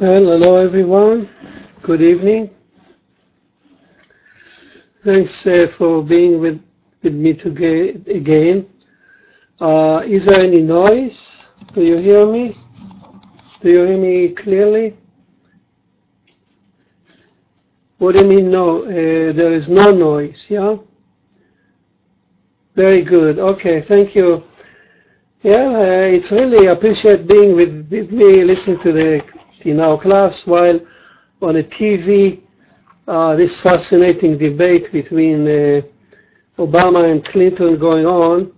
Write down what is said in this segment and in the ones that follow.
Well, hello everyone. Good evening. Thanks uh, for being with, with me today again. Uh, is there any noise? Do you hear me? Do you hear me clearly? What do you mean no? Uh, there is no noise, yeah? Very good. Okay, thank you. Yeah, uh, it's really appreciate being with, with me, listening to the in our class while on a TV, uh, this fascinating debate between uh, Obama and Clinton going on.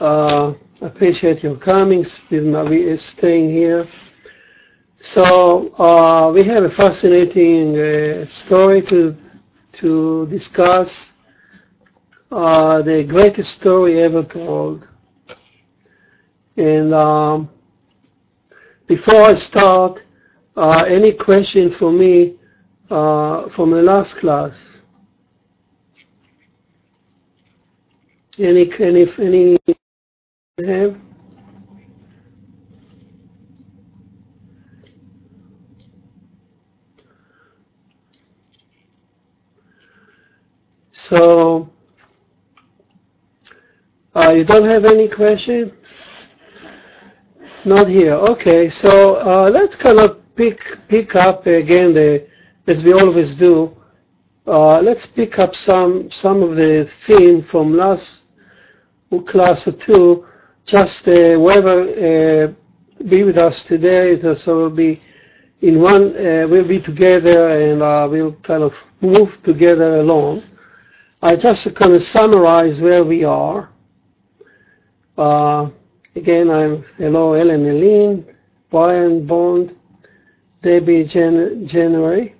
Uh, appreciate your coming, with staying here. So uh, we have a fascinating uh, story to to discuss. Uh, the greatest story ever told. And um, before I start, uh, any question for me uh, from the last class? Any, any, any have? So, uh, you don't have any question? Not here. Okay, so uh, let's kind of pick pick up again the as we always do. Uh, let's pick up some some of the theme from last class or two. Just uh, whoever uh, be with us today, so we'll be in one. Uh, we'll be together and uh, we'll kind of move together along. I just kind of summarize where we are. Uh, again, I'm hello, Ellen Eileen, Brian Bond, Debbie Jan- January.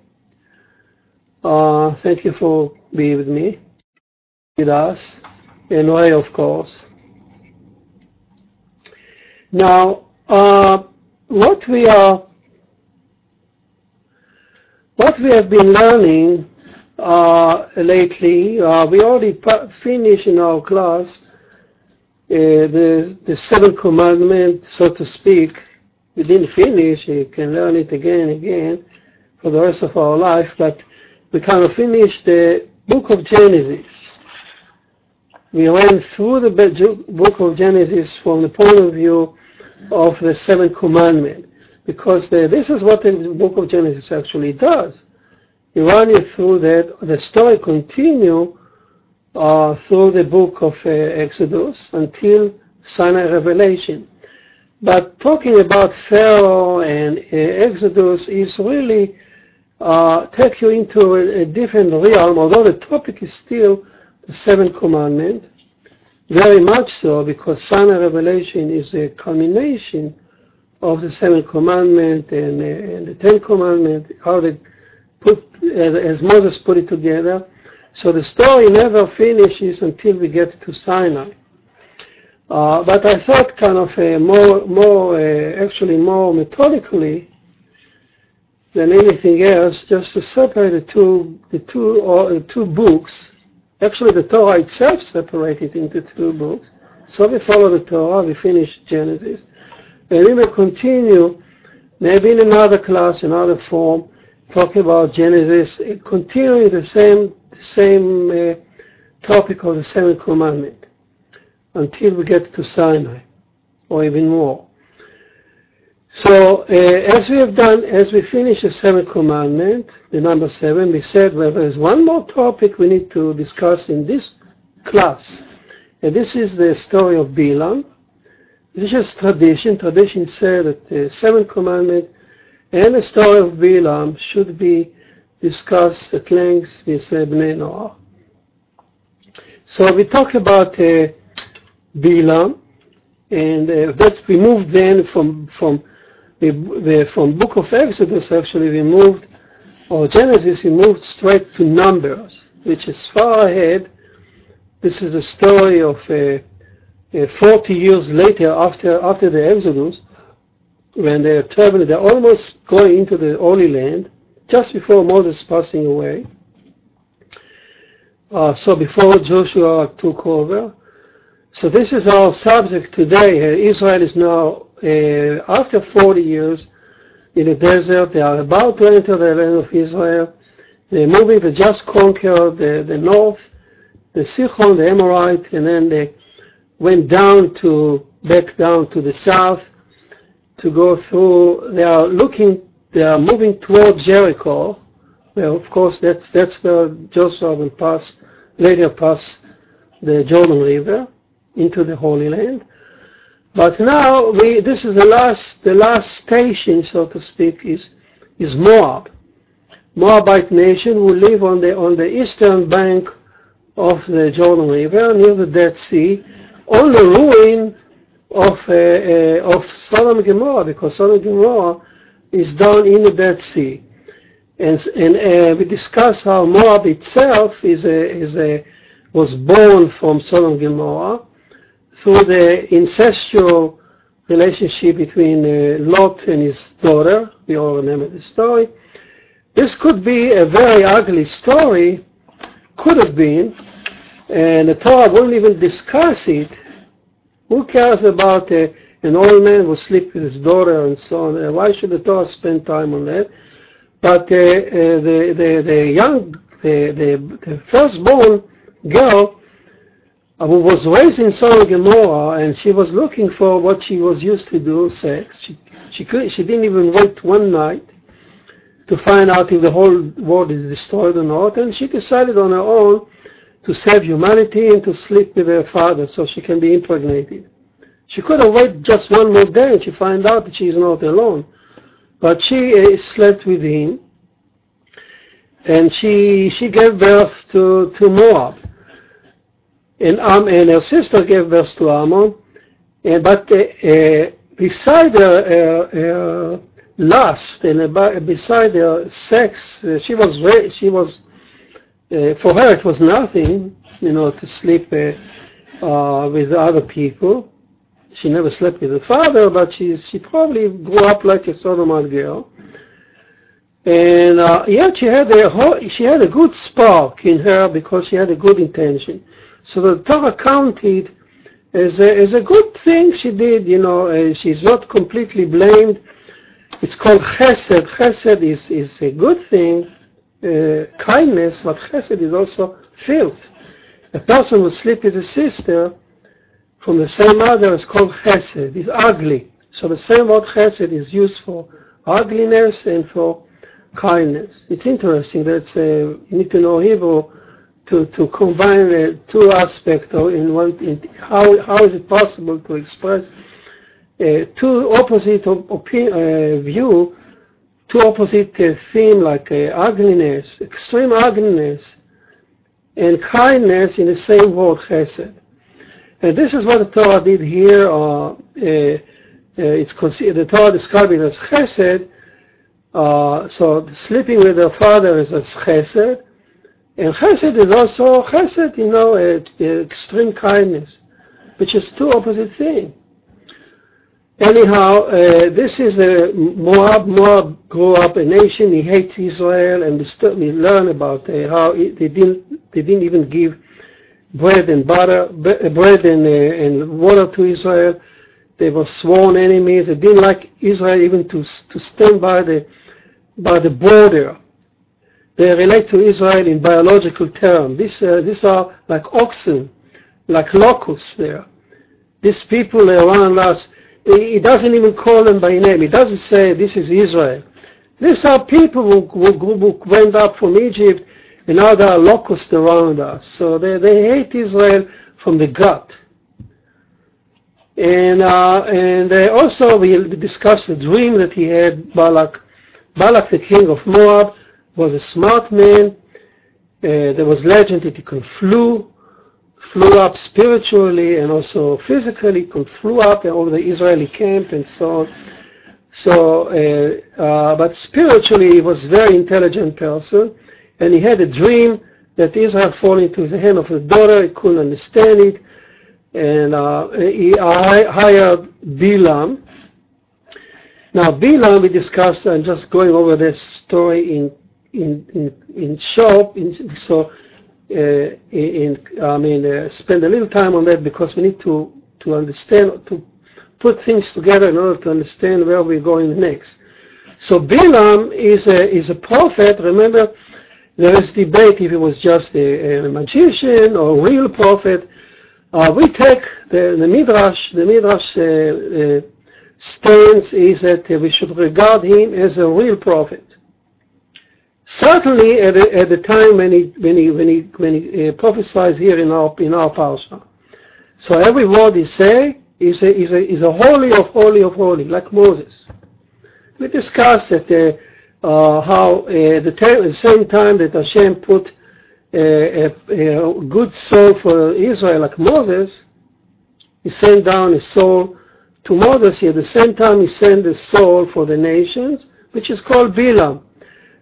Uh, thank you for being with me, with us, and Ray, of course. Now, uh, what we are, what we have been learning uh, lately, uh, we already finished in our class uh, the the seventh commandment, so to speak, we didn't finish. You can learn it again and again for the rest of our life, but we kind of finished the book of Genesis. We went through the book of Genesis from the point of view of the seventh commandment, because the, this is what the book of Genesis actually does. We run you through that. The story continue uh, through the book of uh, Exodus until Sinai Revelation. But talking about Pharaoh and uh, Exodus is really uh, take you into a, a, different realm, although the topic is still the seventh commandment, very much so, because Sinai Revelation is a culmination of the seventh commandment and, uh, and the ten commandment, how they put, as, as Moses put it together. So the story never finishes until we get to Sinai. Uh, but I thought kind of uh, more, more, uh, actually more methodically than anything else, just to separate the two, the two, or the two books. Actually, the Torah itself separated into two books. So we follow the Torah, we finish Genesis, and we may continue, maybe in another class, another form, talking about Genesis, continuing the same, the same uh, topic of the seventh commandment until we get to Sinai, or even more. So, uh, as we have done, as we finish the seventh commandment, the number seven, we said well, there is one more topic we need to discuss in this class. And this is the story of Bilam. This is tradition. Tradition said that the seventh commandment and the story of Bilam should be discussed at length with Bnei Noah. So we talk about uh, Bilam, and uh, that's removed then from from the, the, from Book of Exodus. Actually, removed or Genesis. We moved straight to Numbers, which is far ahead. This is a story of uh, uh, 40 years later, after after the Exodus, when they are traveling, they're almost going into the Holy Land, just before Moses passing away. Uh, so before Joshua took over, so this is our subject today. Israel is now, uh, after 40 years, in the desert. They are about to enter the land of Israel. They're moving to just conquer the, the north, the Sichon, the Amorite, and then they went down to, back down to the south to go through. They are looking, they are moving toward Jericho. Well, of course, that's, that's where Joshua will pass, later pass the Jordan River into the Holy Land. But now we, this is the last, the last station, so to speak, is, is Moab. Moabite nation who live on the, on the eastern bank of the Jordan River near the Dead Sea on the ruin of, uh, uh, of Sodom and Gomorrah because Sodom and Gomorrah is down in the Dead Sea. And, and uh, we discussed how Moab itself is a, is a, was born from Sodom and Gomorrah through the incestual relationship between uh, Lot and his daughter. We all remember the story. This could be a very ugly story, could have been, and the Torah wouldn't even discuss it. Who cares about uh, an old man who sleeps with his daughter and so on? Uh, why should the Torah spend time on that? But uh, uh the, the, the young, the, the, the firstborn girl who was raised in Sodom and Gomorrah, and she was looking for what she was used to do, sex. She, she, could, she didn't even wait one night to find out if the whole world is destroyed or not, and she decided on her own to save humanity and to sleep with her father so she can be impregnated. She could have waited just one more day and she find out that she is not alone. But she uh, slept with him, and she she gave birth to, to Moab and, um, and her sister gave birth to Ammon. And, but uh, uh, beside her, lust and beside her sex, uh, she was she was uh, for her it was nothing, you know, to sleep uh, uh, with other people. She never slept with her father, but she she probably grew up like a Sodomite girl. And uh, yet she had a she had a good spark in her because she had a good intention. So the Torah counted as a, as a good thing she did, you know, uh, she's not completely blamed. It's called chesed. Chesed is, is a good thing, uh, kindness, but chesed is also filth. A person who sleeps with a sister from the same mother is called chesed, is ugly. So the same word chesed is used for ugliness and for kindness. It's interesting that uh, you need to know Hebrew to, to combine the two aspects in one, in how, how is it possible to express uh, two opposite opi- uh, view, two opposite uh, theme like uh, ugliness, extreme ugliness, and kindness in the same word chesed. And this is what the Torah did here. Uh, uh, it's considered, the Torah describes it as chesed. so sleeping with the father is as chesed, and chesed is also chesed, you know, extreme kindness, which is two opposite things. Anyhow, uh, this is a Moab. Moab grew up a nation. He hates Israel, and we, we learn about uh, how it, they didn't they didn't even give bread and butter, bread and, uh, and water to Israel. They were sworn enemies. They didn't like Israel even to to stand by the by the border they relate to Israel in biological terms. These, uh, these are like oxen, like locusts there. These people around us, he doesn't even call them by name. He doesn't say this is Israel. These are people who, who, who went up from Egypt and now there are locusts around us. So they, they hate Israel from the gut. And, uh, and also we discussed the dream that he had, Balak. Balak, the king of Moab, was a smart man. Uh, there was legend that he could flew, flew up spiritually and also physically, could flew up over the Israeli camp and so on. So, uh, uh, but spiritually he was a very intelligent person, and he had a dream that Israel fall into the hand of the daughter. He couldn't understand it, and uh, he hired Bilam. Now, Bilam, we discussed, I'm just going over this story in in shop. So uh, I mean uh, spend a little time on that because we need to to understand to put things together in order to understand where we're going next. So Bilam is a, is a prophet. Remember, there is debate if he was just a, magician or a real prophet. Uh, we take the, Midrash, the Midrash stance is that we should regard him as a real prophet. Certainly, at the, at the time when he when he when he when he uh, prophesies here in our in our parsha, so every word he say is a is a is a holy of holy of holy, like Moses. We discussed that uh, uh, how uh, the, time, the same time that Hashem put a, a, a good soul for Israel, like Moses, he sent down a soul to Moses. At the same time, he sent a soul for the nations, which is called Bilam.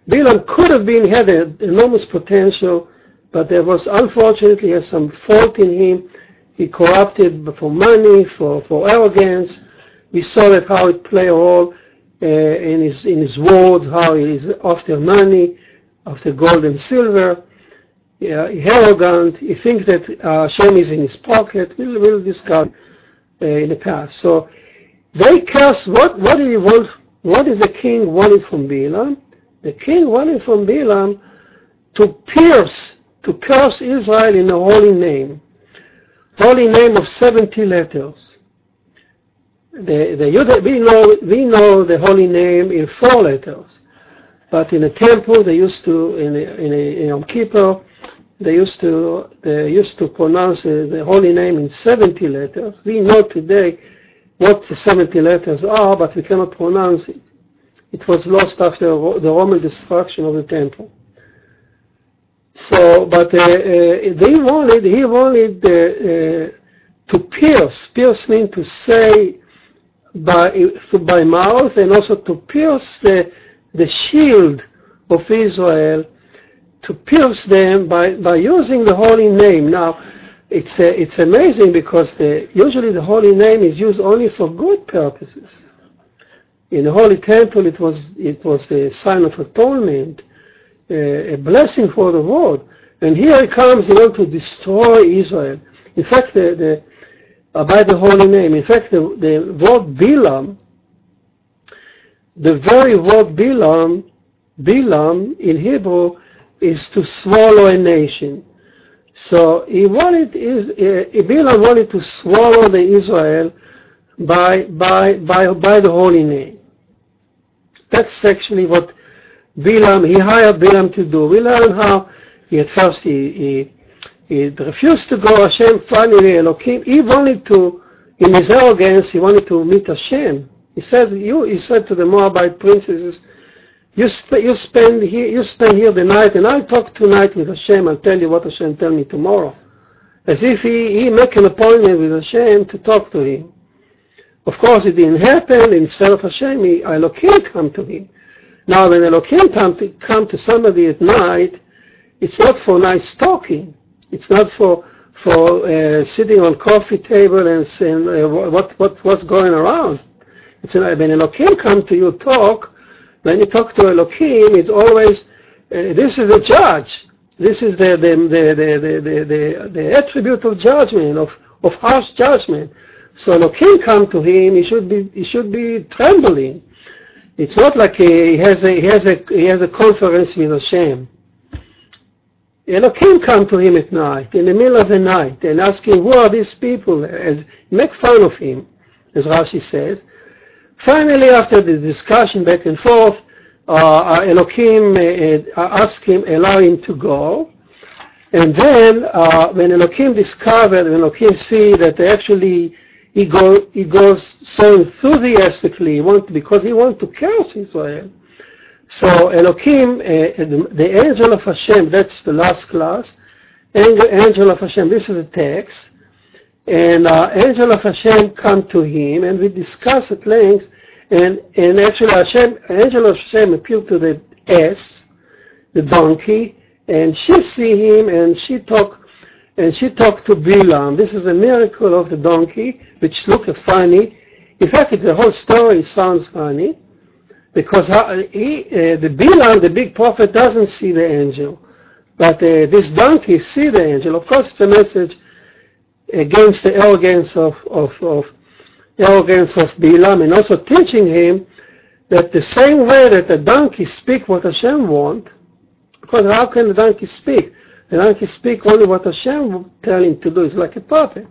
Bilam could have been had an enormous potential, but there was unfortunately has some fault in him. He corrupted for money, for, for arrogance. We saw that how it played a role uh, in his in his words, how he is after money, after gold and silver. Yeah, arrogant. He thinks that uh, is in his pocket. We'll, we'll discuss uh, in the past. So they cast. What what did he want? What is the king wanted from Balaam? The king wanted from Balaam to pierce, to curse Israel in the holy name. Holy name of 70 letters. The, the, we, know, we know the holy name in four letters. But in a temple, they used to, in, a, in, a, Yom Kippur, they used to, they used to pronounce the holy name in 70 letters. We know today what the 70 letters are, but we cannot pronounce it. It was lost after the Roman destruction of the temple. So, but uh, uh, they wanted, he wanted uh, uh to pierce. Pierce means to say by by mouth, and also to pierce the the shield of Israel, to pierce them by by using the holy name. Now, it's uh, it's amazing because the, usually the holy name is used only for good purposes. In the Holy Temple, it was, it was a sign of atonement, a, a blessing for the world. And here it comes, he wants to destroy Israel. In fact, the, the, uh, by the holy name, in fact, the, the word Bilam, the very word Bilam, Bilam in Hebrew is to swallow a nation. So he wanted, is, uh, Bilam wanted to swallow the Israel by, by, by, by the holy name. That's actually what Bilam, he hired Bilam to do. We learn how he at first he, he, he refused to go Hashem, finally Elohim, he wanted to, in his arrogance, he wanted to meet Hashem. He said, you, he said to the Moabite princesses, you, sp- you, spend here, you spend here the night, and I'll talk tonight with Hashem. I'll tell you what Hashem tell me tomorrow. As if he, he make an appointment with Hashem to talk to him. Of course, it didn't happen. Instead of Hashem, Elohim come to him. Now, when Elohim come to, come to somebody at night, it's not for nice talking. It's not for for uh, sitting on coffee table and saying uh, what what what's going around. It's an, when Elohim come to you talk. When you talk to Elohim, it's always uh, this is a judge. This is the the the the the, the, the attribute of judgment of of harsh judgment. So Elohim come to him, he should be he should be trembling. It's not like he has a he has a he has a conference with Hashem. Elohim come to him at night, in the middle of the night, and ask him, who are these people? As make fun of him, as Rashi says. Finally, after the discussion back and forth, uh, Elohim uh, uh, ask him, allow him to go. And then, uh, when Elohim discovered, when Elohim see that they actually he, go, he goes so enthusiastically want, because he wants to curse Israel. So Elohim, uh, the, the, angel of Hashem, that's the last class, angel, angel of Hashem, this is a text, and uh, angel of Hashem come to him, and we discuss at length, and, and actually Hashem, angel of Hashem appealed to the ass, the donkey, and she see him, and she talk and she talked to Bilam. This is a miracle of the donkey, which looked funny. In fact, the whole story sounds funny, because he, uh, the Bilam, the big prophet, doesn't see the angel, but uh, this donkey see the angel. Of course, it's a message against the arrogance of, of, of arrogance of Bilam, and also teaching him that the same way that the donkey speak what Hashem want, because how can the donkey speak? The donkey speak only what Hashem tell him to do. It's like a prophet.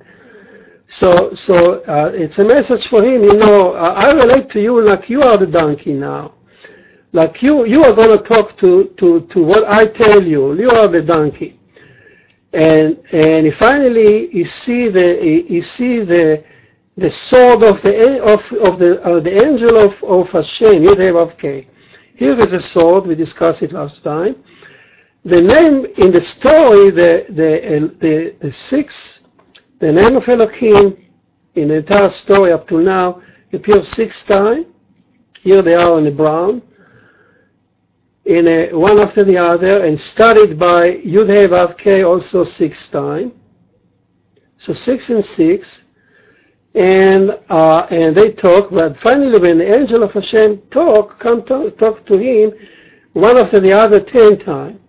So, so uh, it's a message for him. You know, uh, I relate to you like you are the donkey now. Like you, you are going to talk to, to, to what I tell you. You are the donkey. And, and finally, you see the, you see the, the sword of the, of, of the, uh, the angel of, of Hashem, Yud. Here is a sword, we discussed it last time. The name in the story, the, the, the, the six, the name of Elohim in the entire story up to now appears six times. Here they are in the brown in a, one after the other and studied by Yud K also six times. So six and six. And, uh, and they talk, but finally when the angel of Hashem talk, come talk to him one after the other ten times.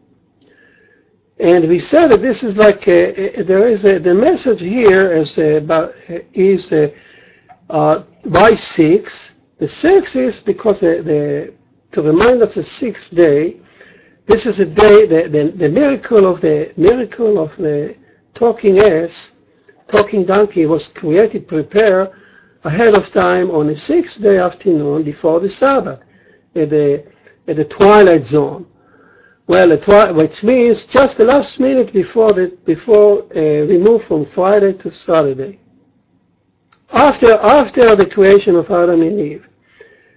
And we said that this is like, a, a, there is a, the message here is about, is uh, by six. The six is because the, the to remind us the sixth day. This is a day, the, the, the miracle of the miracle of the talking ass, talking donkey was created, prepared ahead of time on the sixth day afternoon before the Sabbath, at the, at the twilight zone. Well, twi- which means just the last minute before the, before uh, we move from Friday to Saturday. After after the creation of Adam and Eve.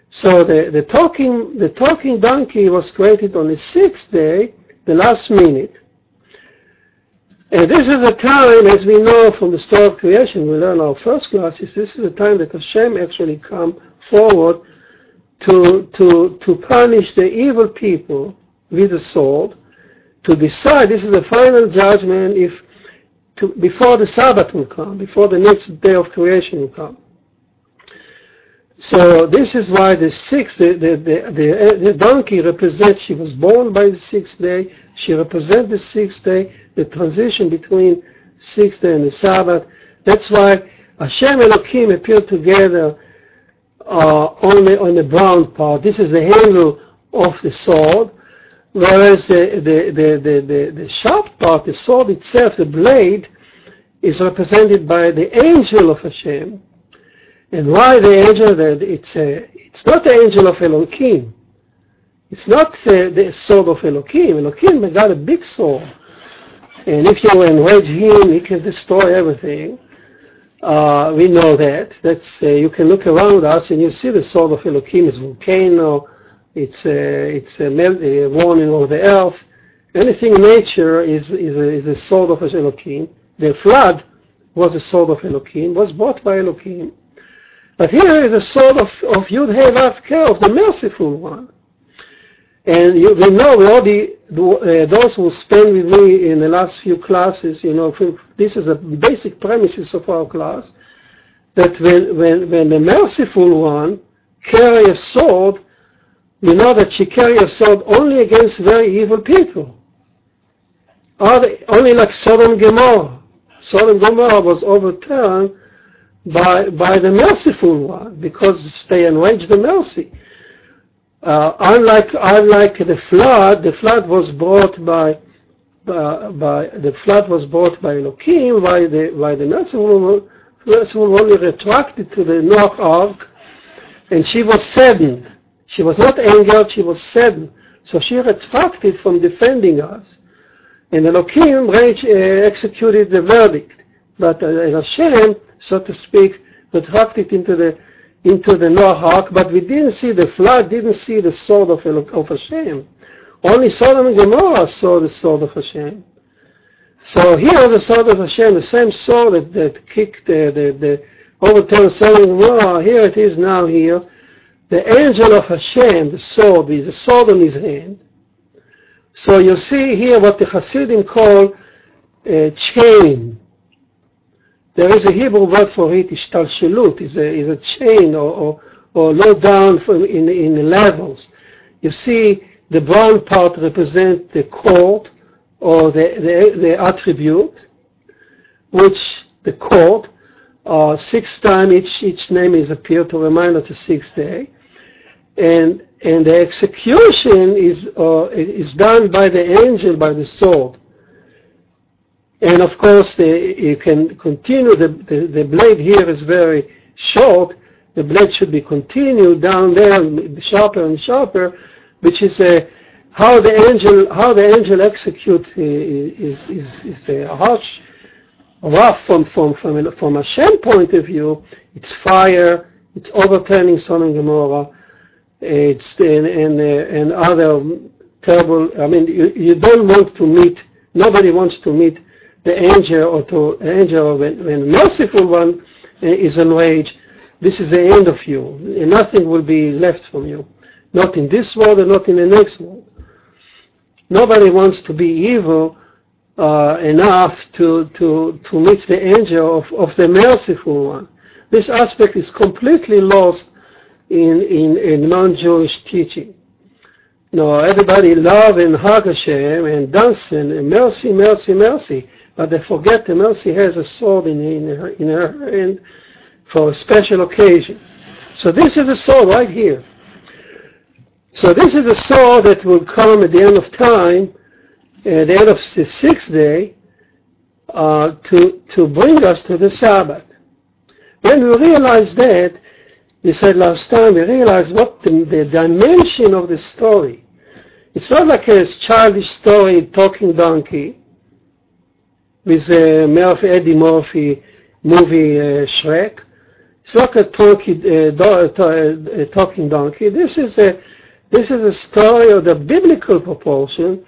So the, the talking the talking donkey was created on the sixth day, the last minute. And this is a time, as we know from the story of creation, we learn our first classes, this is the time that Hashem actually come forward to, to, to punish the evil people with the sword, to decide, this is the final judgment if, to, before the Sabbath will come, before the next day of creation will come. So this is why the sixth, the, the, the, the, donkey represents, she was born by the sixth day, she represents the sixth day, the transition between sixth day and the Sabbath. That's why Hashem and Elohim appear together uh, on, the, on the brown part. This is the handle of the sword, whereas the, the, the, the, the, sharp part, the sword itself, the blade, is represented by the angel of Hashem, and why the angel? That it's a, it's not the angel of Elohim. It's not the, the sword of Elohim. Elohim got a big sword, and if you enrage him, he can destroy everything. Uh, we know that. That's uh, you can look around us and you see the sword of Elohim is volcano. It's a, it's a, a warning of the earth. Anything in nature is is a, is a sword of Elohim. The flood was a sword of Elohim. Was bought by Elohim. But here is a sword of, of Yud Hey Vav of the merciful one. And you, we know all the, uh, those who spend with me in the last few classes, you know, this is a basic premises of our class, that when, when, when the merciful one carry a sword, we know that she carry a sword only against very evil people. Only like Sodom and Gomorrah. Sodom and Gomorrah was overturned by, by the merciful one because they enraged the mercy. Uh, unlike, unlike the flood, the flood was brought by, by, by the flood was brought by Elohim, by the, by the merciful merciful one retracted to the Noah ark, and she was saddened. She was not angered, she was saddened. So she retracted from defending us. And Elohim uh, executed the verdict. But uh, Hashem so to speak, retracted into the into the Noah ark, but we didn't see the flood, didn't see the sword of, of Hashem. Only Sodom and Gomorrah saw the sword of Hashem. So here the sword of Hashem, the same sword that, that kicked the, the, the overturned Sodom and Gomorrah, here it is now here. The angel of Hashem, the sword, with the sword on his hand. So you see here what the Hasidim call a chain. There is a Hebrew word for it, ishtalshelut, is a, is a chain or, or, or low down from in, in levels. You see, the brown part represents the court or the, the, the attribute, which the court, uh, six times each, each name is appeared to remind us the sixth day. And and the execution is uh, is done by the angel by the sword. And of course, the, you can continue. The, the the blade here is very short. The blade should be continued down there, sharper and sharper, which is a how the angel how the angel executes is is, is a harsh, rough from from from from Hashem point of view. It's fire. It's overturning Sodom and Gomorrah it's and and, uh, and other terrible. I mean, you, you don't want to meet. Nobody wants to meet the angel or to angel when when merciful one uh, is enraged. This is the end of you, and nothing will be left from you, not in this world and not in the next world. Nobody wants to be evil uh, enough to, to, to meet the angel of, of the merciful one. This aspect is completely lost in, in, in non-Jewish teaching. Know, everybody love and hug Hashem and dance and mercy, mercy, mercy, but they forget the mercy has a sword in, in, her, in her hand for a special occasion. So this is the sword right here. So this is a sword that will come at the end of time, at the end of the sixth day, uh, to, to bring us to the Sabbath. When we realize that, we said last time, we realized what the, the dimension of the story. It's not like a childish story, talking donkey, with uh, Murphy, Eddie Murphy movie uh, Shrek. It's not a uh, do, uh, talking donkey. This is a this is a story of the biblical proportion.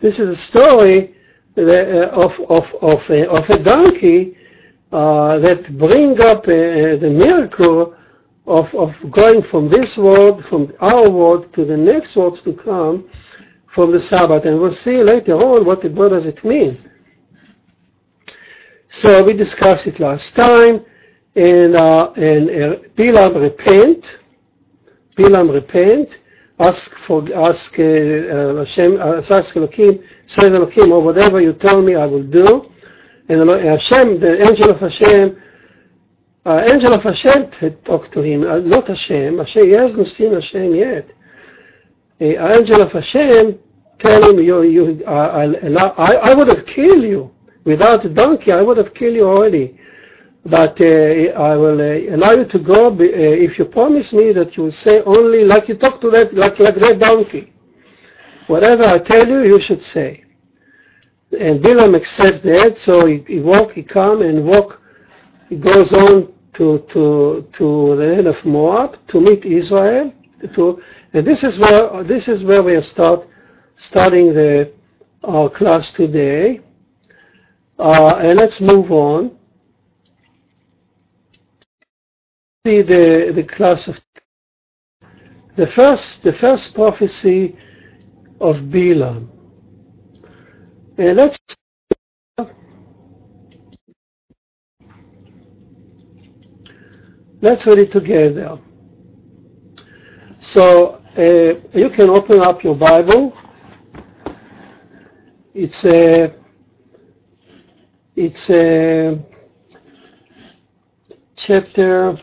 This is a story that, uh, of of of a, of a donkey uh, that bring up the miracle of, of going from this world, from our world to the next world to come from the Sabbath. And we'll see later on what, it, what does it mean. So we discussed it last time, and, uh, and uh, Bilam repent, Bilam repent, ask for, ask uh, uh, Hashem, uh, ask Elohim, say Elohim, or whatever you tell me I will do. And Hashem, the angel of Hashem, uh, angel of Hashem had talked to him, uh, not Hashem. Hashem, he hasn't seen Hashem yet. Uh, angel of Hashem tell him, you, you, I, I, I would have killed you. Without a donkey, I would have killed you already. But uh, I will uh, allow you to go uh, if you promise me that you will say only like you talk to that, like, like that donkey. Whatever I tell you, you should say. And Bilam accepts that, so he, he walk, he come and walk, he goes on to, to, to the land of Moab to meet Israel. To, and this is where, this is where we start, starting the, our class today. Uh, and let's move on. See the, the class of the first the first prophecy of Bilam. And let's Let's read it together. So uh, you can open up your Bible. It's a it's a chapter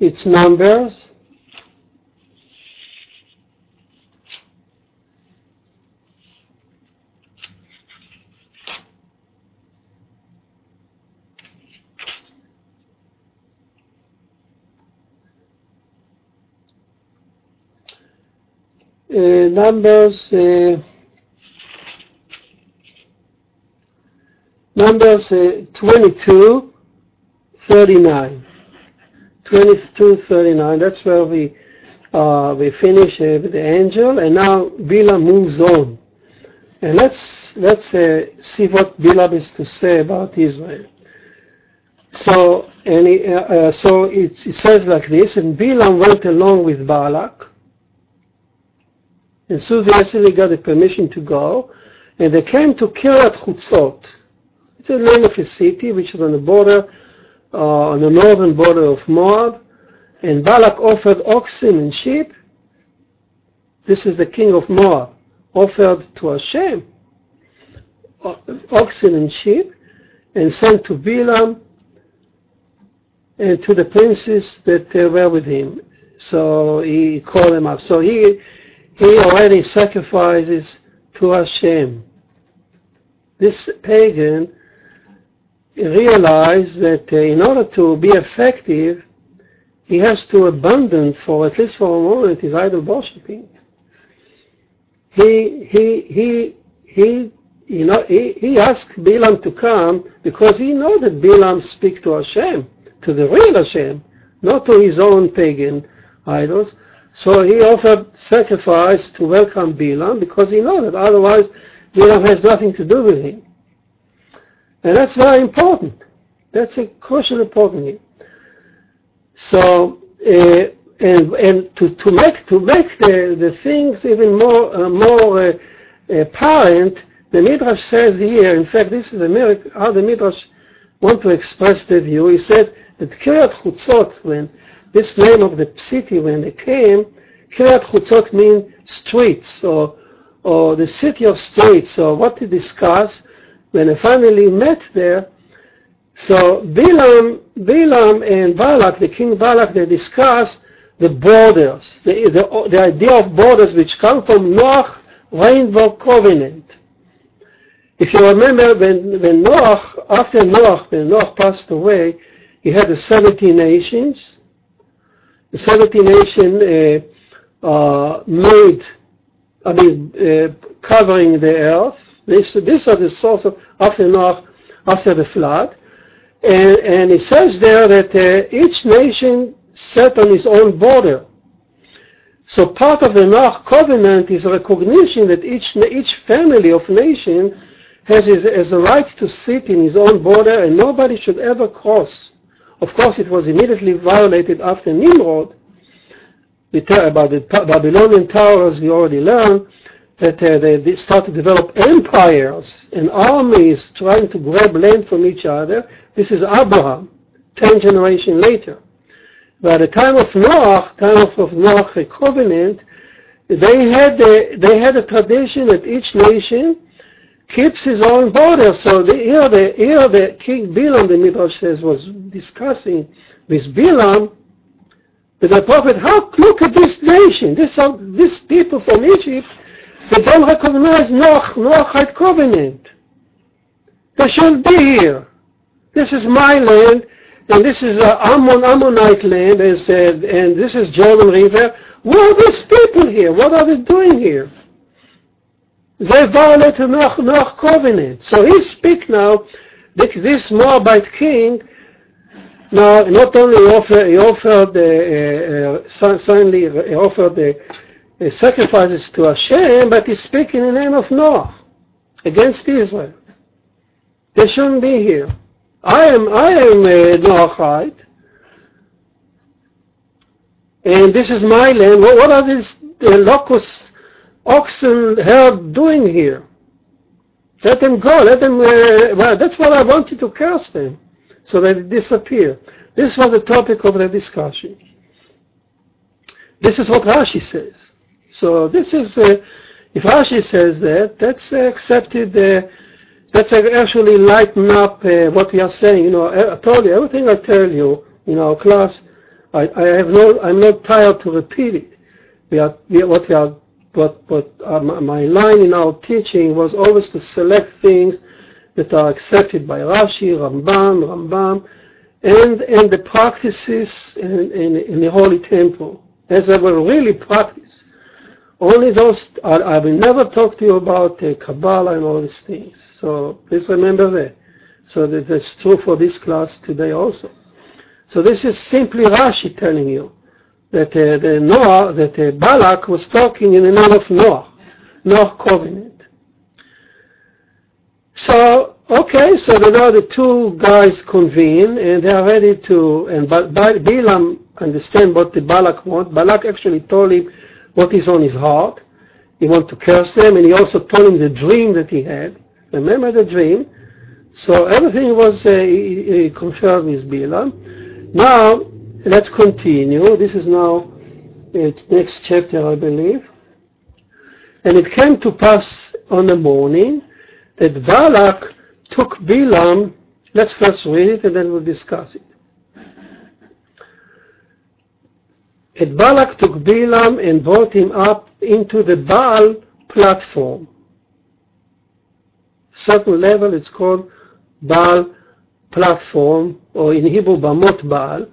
it's numbers Uh, numbers uh, numbers uh, 22 39 22 39 that's where we uh, we finish uh, with the angel and now Bila moves on. And let's let's uh, see what Bila is to say about Israel. So and he, so it, it says like this and Bilam went along with Balak and Susie actually got the permission to go, and they came to Kiryat Chutzot. It's the name of a city which is on the border, uh, on the northern border of Moab, and Balak offered oxen and sheep. This is the king of Moab, offered to Hashem, oxen and sheep, and sent to Bilam and to the princes that were with him. So he called them up. So he he already sacrifices to Hashem. This pagan realized that uh, in order to be effective, he has to abandon for at least for a moment his idol worshipping. He he he he you know he, he asked Bilam to come because he know that Bilam speaks to Hashem, to the real Hashem, not to his own pagan idols. So he offered sacrifice to welcome Bilam because he knows that otherwise Bilam has nothing to do with him. And that's very important. That's a crucial important thing. So, uh, and, and to, to make, to make the, the things even more, uh, more uh, apparent, the Midrash says here, in fact, this is a miracle, how the Midrash want to express the view. He says that Kiryat Chutzot, when this name of the city, when they came, Kiryat Chutzot means streets, or, or the city of streets. So what they discuss, when they finally met there, so Bilam, Bilam and Balak, the king Balak, they discuss the borders, the, the, the idea of borders which come from Noach rainbow covenant. If you remember when, when Noach, after Noach, when Noach passed away, he had the 70 nations. The 70 nations uh, uh, made, I mean, uh, covering the earth. This, this was the source of, after Noach, after the flood. And, and it says there that each nation set on its own border. So part of the Noach covenant is recognition that each, each family of nation has, his, has a right to sit in his own border and nobody should ever cross. Of course, it was immediately violated after Nimrod. About the Babylonian towers, we already learned that uh, they start to develop empires and armies trying to grab land from each other. This is Abraham, ten generations later. By the time of Noah, time of, of Noah covenant, they had the, they had a tradition that each nation keeps his own border. So the, here, the, here the king Bilam, the Midrash says, was discussing with Bilam, with the prophet, how look at this nation, this are, these people from Egypt they don't recognize Noach, Noachite covenant. They shouldn't be here. This is my land, and this is uh, Ammon, Ammonite land, and, said, and this is Jordan River. What are these people here? What are they doing here? They violated Noach, Noach covenant. So he speak now, that this Moabite king, now not only offer, he offered, uh, uh, suddenly he offered the he sacrifices to Hashem, but he's speaking in the name of Noah against Israel. They shouldn't be here. I am I am a Noahite, and this is my land. What, what are these the locusts, oxen, herd doing here? Let them go. Let them. Uh, well, that's what I wanted to curse them, so that they disappear. This was the topic of the discussion. This is what Rashi says. So this is, uh, if Rashi says that, that's uh, accepted, uh, that's actually lighten up uh, what we are saying. You know, I, told you, everything I tell you in our class, I, I have no, I'm not tired to repeat it. We are, we, what we are, what, what uh, my line in our teaching was always to select things that are accepted by Rashi, Rambam, Rambam, and, and the practices in, in, in the Holy Temple, as they were really practiced. Only those, I, I will never talk to you about uh, Kabbalah and all these things. So please remember that. So that's true for this class today also. So this is simply Rashi telling you that uh, the Noah, that uh, Balak was talking in the name of Noah, Noah covenant. So okay, so now the two guys convene and they are ready to, and Balaam understand what the Balak want. Balak actually told him what is on his heart. He wanted to curse them, and he also told him the dream that he had. Remember the dream? So everything was uh, he, he confirmed with Bilam. Now let's continue. This is now the next chapter, I believe. And it came to pass on the morning that Balak took Balaam, let's first read it and then we'll discuss it. And Balak took Balaam and brought him up into the Baal platform. Certain level it's called Baal platform, or in Hebrew Bamot Baal.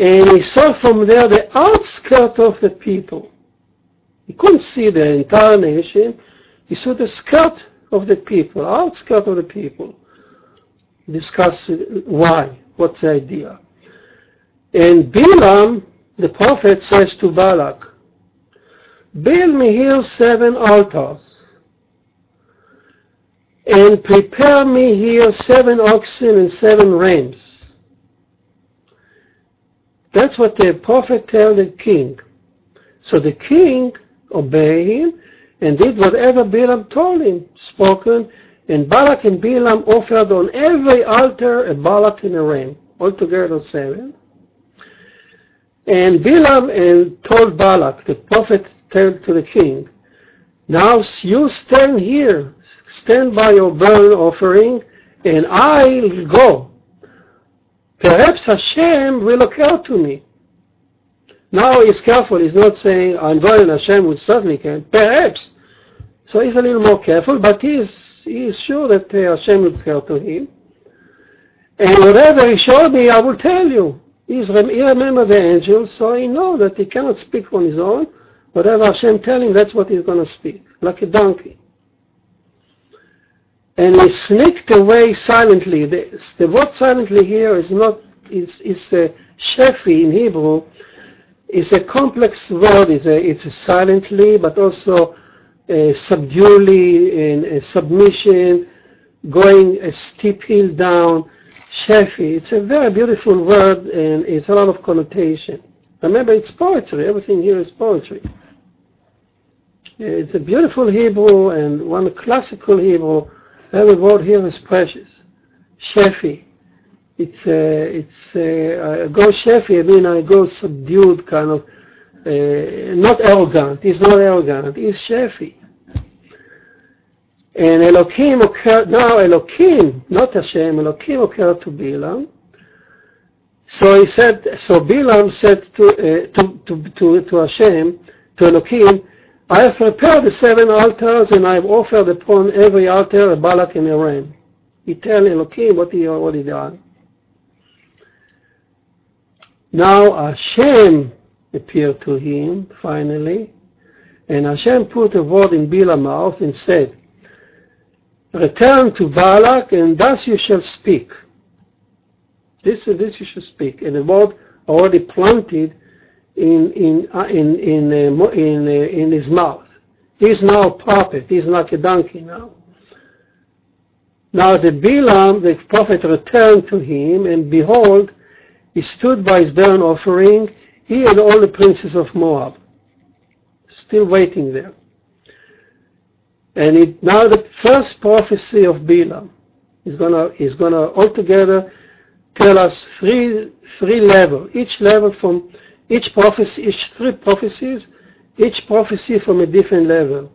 And he saw from there the outskirts of the people. He couldn't see the entire nation. He saw the skirt of the people, outskirts of the people. Discuss why, what's the idea. And Balaam the prophet says to Balak, Build me here seven altars, and prepare me here seven oxen and seven rams. That's what the prophet told the king. So the king obeyed him and did whatever Balaam told him, spoken, and Balak and Balaam offered on every altar a Balak and a ram, altogether seven. And Balaam and told bullock, the prophet told to the king, now you stand here, stand by your burnt offering, and I'll go. Perhaps Hashem will occur to me. Now he's careful. He's not saying, I'm going, Hashem will certainly come. Perhaps. So he's a little more careful, but he's, he's sure that uh, Hashem will occur to him. And whatever he showed me, I will tell you. He's, rem- he remembered the angels, so he knows that he cannot speak on his own. Whatever Hashem tell him, that's what he's going to speak, like a donkey. And he sneaked away silently. The, the word silently here is not, is, is a shefi in Hebrew. It's a complex word. It's a, it's a silently, but also a subduely and submission, going a steep hill down Shefi. It's a very beautiful word and it's a lot of connotation. Remember, it's poetry. Everything here is poetry. It's a beautiful Hebrew and one classical Hebrew. Every word here is precious. Shefi. It's a, it's uh, I go shefi. I mean I go subdued, kind of uh, not arrogant. He's not arrogant. He's shefi. And Elohim occurred, now Elohim, not Hashem, Elohim occurred to Balaam. So he said, so Balaam said to, uh, to, to, to, to Hashem, to Elohim, I have prepared the seven altars and I have offered upon every altar a bullock and a ram. He tell Elohim what he already done. Now Hashem appeared to him finally, and Hashem put a word in Balaam's mouth and said, return to Balak, and thus you shall speak. This and this you shall speak. And the word already planted in in uh, in in uh, in, uh, in his mouth. He's now a prophet. He's like a donkey now. Now the Balaam, the prophet, returned to him, and behold, he stood by his burnt offering, he and all the princes of Moab, still waiting there. And it, now the first prophecy of Balaam is gonna is gonna altogether tell us three three levels. Each level from each prophecy, each three prophecies, each prophecy from a different level.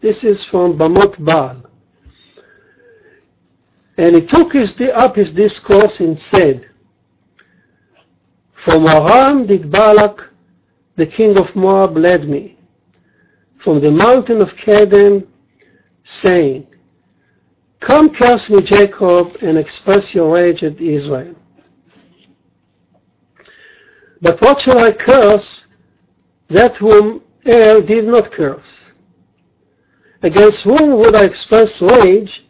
This is from Bamot Baal. And he took his, up his discourse and said, From Aram did Balak, the king of Moab, led me from the mountain of Kedem, saying, Come curse me, Jacob, and express your rage at Israel. But what shall I curse? That whom El did not curse. Against whom would I express rage?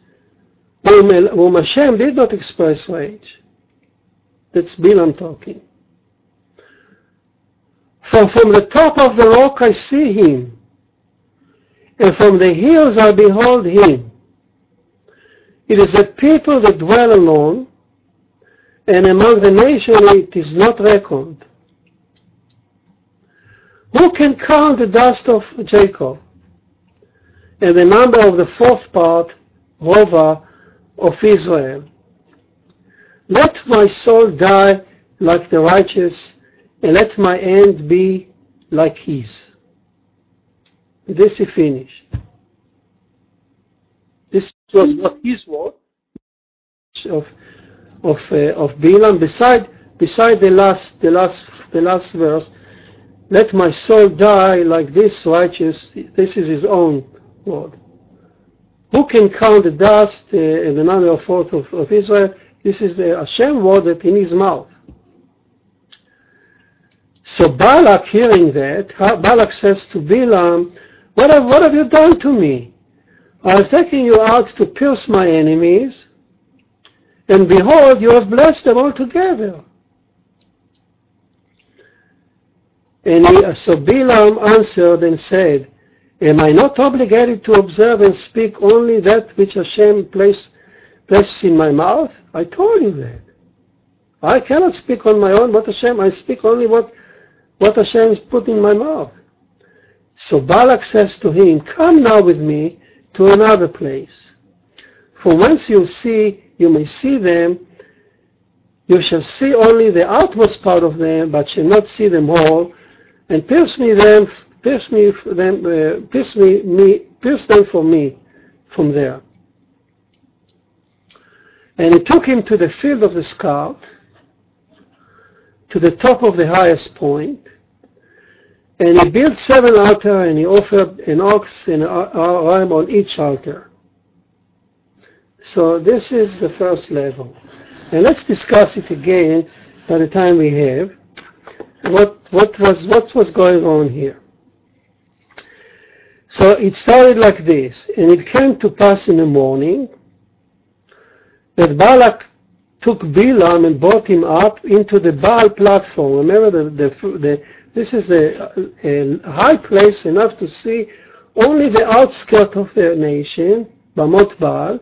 Whom, whom Hashem did not express rage. That's Balaam talking. For from the top of the rock I see him, and from the hills I behold him. It is a people that dwell alone, and among the nations it is not reckoned. Who can count the dust of Jacob? And the number of the fourth part, Rova, of Israel. Let my soul die like the righteous, and let my end be like his. This he finished. This was not his word of of uh, of Bilam. Beside beside the last the last the last verse, let my soul die like this righteous. This is his own word. Who can count the dust uh, and the number of forth of, of Israel? This is the Hashem word that in his mouth. So Balak, hearing that, Balak says to Bilam, what have, what have you done to me? I have taken you out to pierce my enemies, and behold, you have blessed them altogether. And he, uh, so Bilam answered and said, Am I not obligated to observe and speak only that which Hashem placed, placed in my mouth? I told you that. I cannot speak on my own, but Hashem, I speak only what, what Hashem has put in my mouth. So Balak says to him, Come now with me to another place. For once you see, you may see them, you shall see only the outmost part of them, but shall not see them all, and pierce me them pierce me them, uh, pierce me, me, pierce them for me from there. And he took him to the field of the scout, to the top of the highest point, and he built seven altars, and he offered an ox and a ram on each altar. So this is the first level. And let's discuss it again by the time we have. What, what, was, what was going on here? So it started like this, and it came to pass in the morning that Balak took Bilam and brought him up into the Baal platform. Remember, the, the, the, this is a, a, high place enough to see only the outskirts of the nation, Bamot Baal,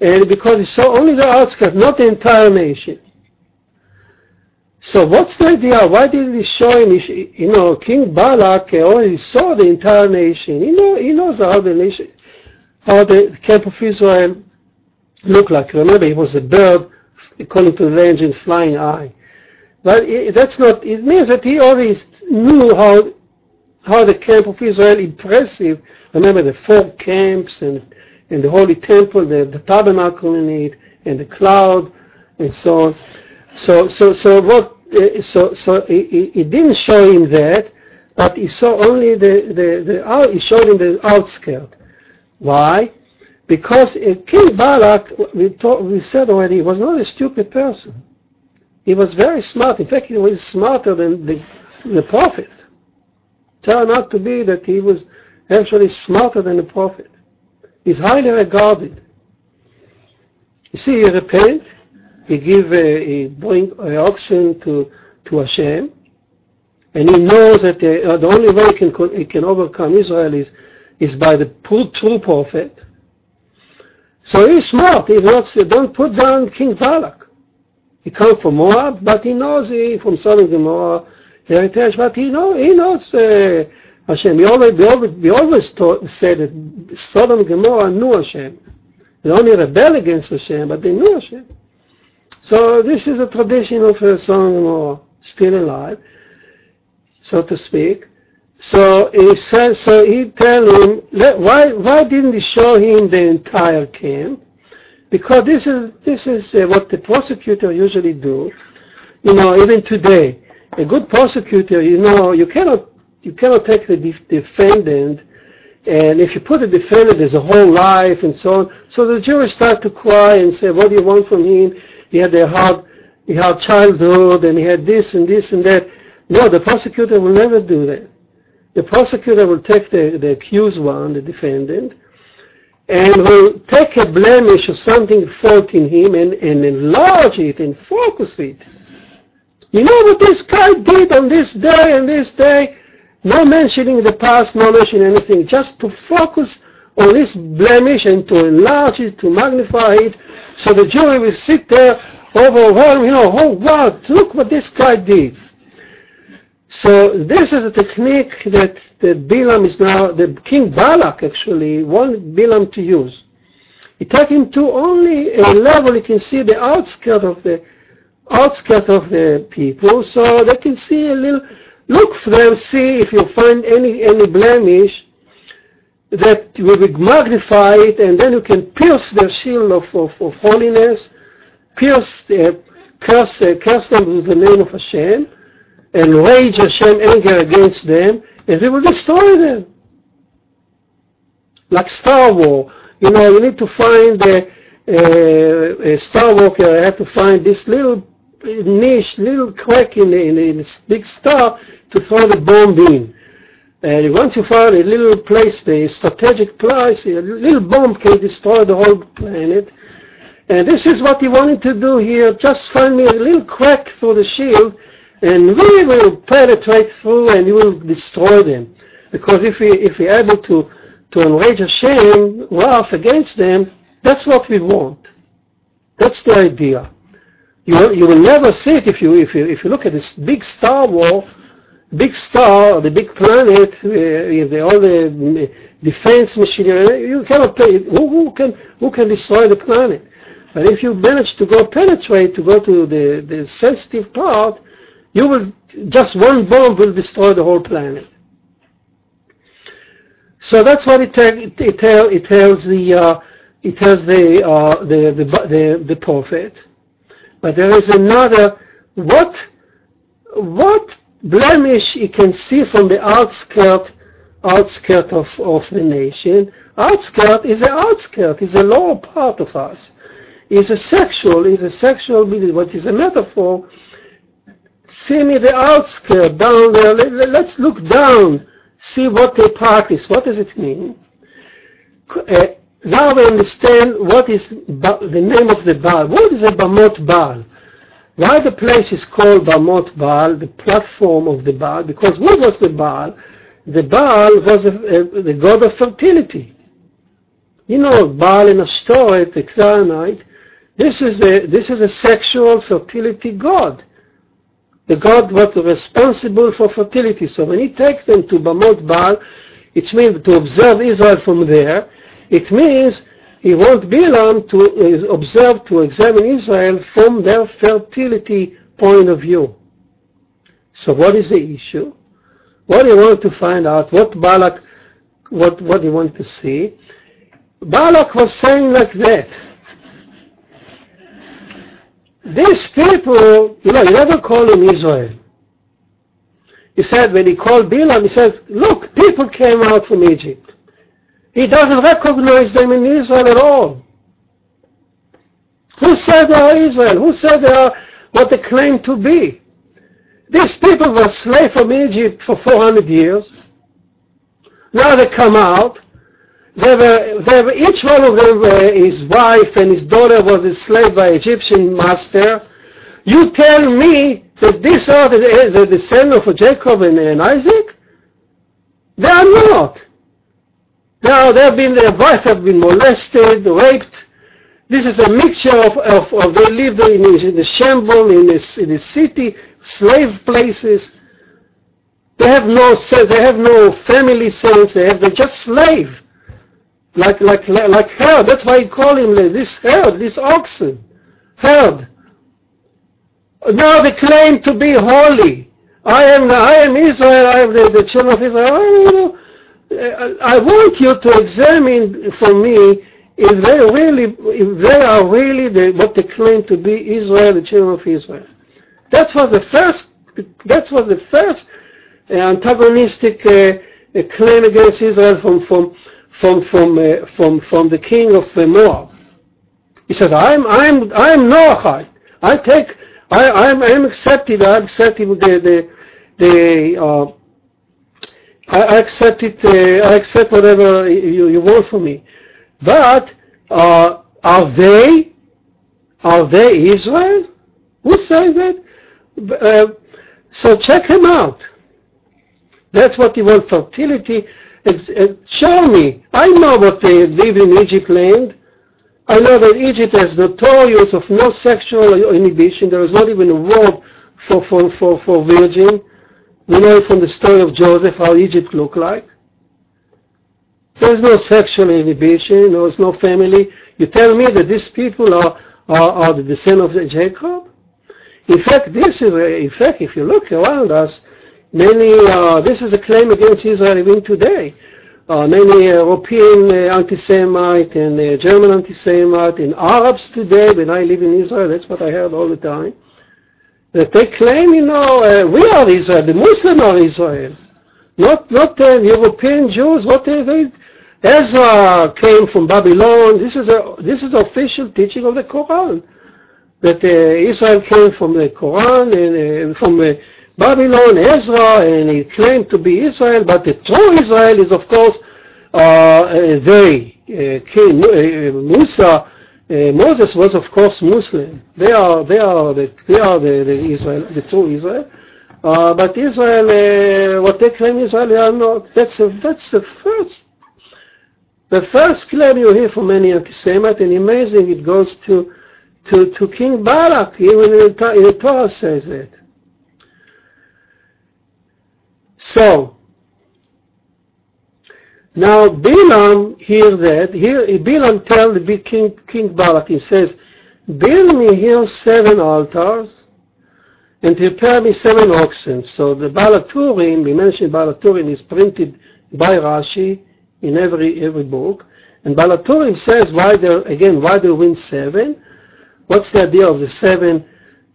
and because he saw only the outskirts, not the entire nation. So what's the idea? Why did he show him? You know, King Balak already saw the entire nation. He know he knows how the nation, how the camp of Israel looked like. Remember, he was a bird, according to the legend, flying eye. But it, that's not. It means that he already knew how how the camp of Israel impressive. Remember the four camps and and the holy temple, the, the tabernacle in it, and the cloud, and so on. So so so what uh, so so he, he, didn't show him that, but he saw only the the, the he showed him the outskirt. Why? Because King Balak, we, talk, we said already, was not a stupid person. He was very smart. In fact, he was smarter than the, the prophet. Turned out to be that he was actually smarter than the prophet. He's highly regarded. You see, he repent, he give a, he bring an oxen to to Hashem, and he knows that the, uh, the only way he can he can overcome Israel is is by the true, prophet. So he's smart. He's not. Don't put down King Balak. He comes from Moab, but he knows he from Sodom Gomorrah heritage. But he know he knows uh, Hashem. We always we always, we always taught, said that Sodom and Gomorrah knew Hashem. They only rebel against Hashem, but they knew Hashem. So this is a tradition of a song still alive, so to speak. So he said, so he tell him, why, why didn't he show him the entire camp? Because this is, this is uh, what the prosecutor usually do. You know, even today, a good prosecutor, you know, you cannot, you cannot take the defendant and if you put the defendant, there's a whole life and so on. So the jurors start to cry and say, what do you want from him? He had a hard, he had childhood, and he had this and this and that. No, the prosecutor will never do that. The prosecutor will take the, the accused one, the defendant, and will take a blemish or something fault in him and, and enlarge it and focus it. You know what this guy did on this day and this day? No mentioning the past, no mentioning anything, just to focus on this blemish and to enlarge it, to magnify it, so the jury will sit there overwhelmed, you know, oh God, look what this guy did. So this is a technique that, that Bilam is now, the King Balak actually wanted Bilam to use. He took him to only a level he can see the outskirt of the outskirt of the people, so they can see a little, look for them, see if you find any any blemish that we will magnify it, and then you can pierce their shield of, of, of holiness, pierce, uh, curse, uh, curse them with the name of Hashem, and rage Hashem anger against them, and we will destroy them. Like Star Wars, you know, you need to find a, a, a Star Walker, you have to find this little niche, little crack in, in, in this big star to throw the bomb in. And once you find a little place, a strategic place, a little bomb can destroy the whole planet. And this is what he wanted to do here. Just find me a little crack through the shield, and we will penetrate through and you will destroy them. Because if we if we're able to to enrage Hashem, wrath against them, that's what we want. That's the idea. You you will never see it if you if you if you look at this big star war big star, the big planet, uh, all the defense machinery, you cannot play. Who, who, can who can destroy the planet? But if you manage to go penetrate, to go to the, the sensitive part, you will just one bomb will destroy the whole planet. So that's what it, it, tell, it tells the uh, it tells the, uh, the, the the the prophet. But there is another what what blemish you can see from the outskirt outskirt of, of the nation. Outskirt is the outskirt, is the lower part of us. Is a sexual, is a sexual being, what is a metaphor. See me the outskirt down there. Let, us look down, see what they practice. What does it mean? Uh, now we understand what is ba- the name of the Baal. What is a Bamot Baal? Why the place is called Bamot Baal, the platform of the Baal? Because what was the Baal? The Baal was a, a, the god of fertility. You know, Baal and Ashtoreth, the Canaanite, this is a, this is a sexual fertility god. The god was responsible for fertility. So when he takes them to Bamot Baal, it means to observe Israel from there. It means he wants Bilam to observe, to examine Israel from their fertility point of view. So what is the issue? What he wanted to find out? What Balak, what, what do you want to see? Balak was saying like that. These people, you know, he never called him Israel. He said, when he called Bilam, he says, look, people came out from Egypt. He doesn't recognize them in Israel at all. Who said they are Israel? Who said they are what they claim to be? These people were slaves from Egypt for 400 years. Now they come out. They were, they were, each one of them, were, his wife and his daughter was a slave by Egyptian master. You tell me that these are the, the descendants of Jacob and, and Isaac? They are not. Now they've been, their wives have been molested, raped. This is a mixture of, of, of they lived in, in the shamble, in the, in city, slave places. They have no sense, they have no family sense, they have, they're just slave. Like, like, like herd. That's why you call him this herd, this oxen. Herd. Now they claim to be holy. I am, I am Israel, I am the, the children of Israel. I know. I want you to examine for me if they really, if they are really the, what they claim to be Israel, the children of Israel. That was the first. That was the first uh, antagonistic uh, uh, claim against Israel from from from from uh, from from the king of uh, Moab. He said, "I'm I'm I'm Noahide. I take I I'm I'm accepted. Accepting the the the." Uh, I accept it. Uh, I accept whatever you, you want from me. But uh, are they? Are they Israel? Who says that? Uh, so check him out. That's what you want. Fertility. Uh, show me. I know what they live in Egypt land. I know that Egypt is notorious of no sexual inhibition. There is not even a word for for for, for virgin. We know from the story of Joseph how Egypt looked like. There's no sexual inhibition, there's no family. You tell me that these people are, are, are the descendants of Jacob? In fact, this is, a, in fact, if you look around us, many, uh, this is a claim against Israel even today. uh, many European uh, anti-Semite and uh, German anti-Semite and Arabs today, when I live in Israel, that's what I heard all the time, that they claim, you know, uh, we are Israel, the Muslims are Israel, not not uh, European Jews. What they, they Ezra came from Babylon. This is a this is official teaching of the Quran that uh, Israel came from the Quran and uh, from uh, Babylon, Ezra, and he claimed to be Israel, but the true Israel is, of course, uh, they. Uh, King uh, Moses was, of course, Muslim. They are, they are, the, they are the, the Israel, the true Israel. but Israel, what they claim Israel, they are not. That's a, that's the first the first claim you hear from any anti-Semite, and amazing, it goes to, to, to King Balak, even the, in the Torah says it. So, now Bilam hear that. Here Bilam tell the king, king Balak, he says, build me here seven altars and prepare me seven oxen. So the Baal HaTurim, we mentioned Baal HaTurim is printed by Rashi in every every book. And Baal HaTurim says why there again why there win seven. What's the idea of the seven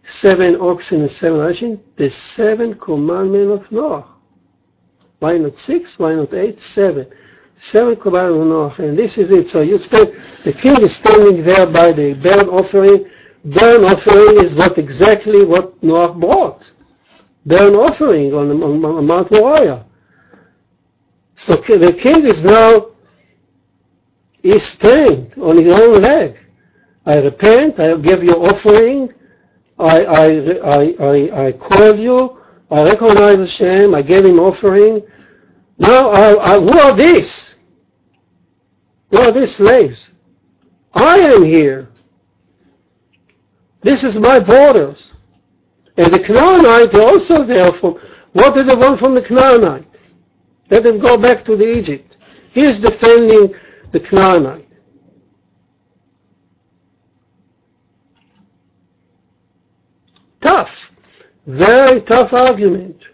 seven oxen and seven ashen? The seven commandments of Noah. Why not six? Why not eight? Seven. Seven Noah. And this is it. So you stand, the king is standing there by the burnt offering. Burnt offering is what exactly what Noah brought. Burnt offering on, on, on Mount Moriah. So the king is now, he's standing on his own leg. I repent, I give you offering, I, I, I, I, I call you, I recognize Hashem, I gave him offering. Now, I, I, who are these? Are these slaves? I am here. This is my borders. And the Canaanite are also there from, what do they want from the Canaanite? Let them go back to the Egypt. He is defending the Canaanite. Tough. Very tough argument.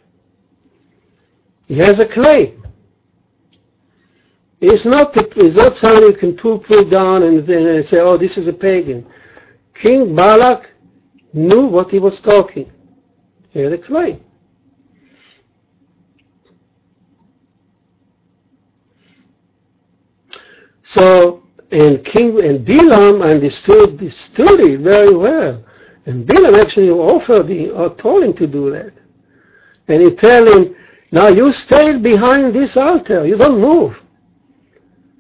He has a claim. It's not, it's not something you can pull, pull down and then say, oh, this is a pagan. King Balak knew what he was talking. He had a claim. So, and King and Bilam understood, understood it very well. And Bilam actually offered, him, or uh, told him to do that. And he told him, now you stay behind this altar, you don't move.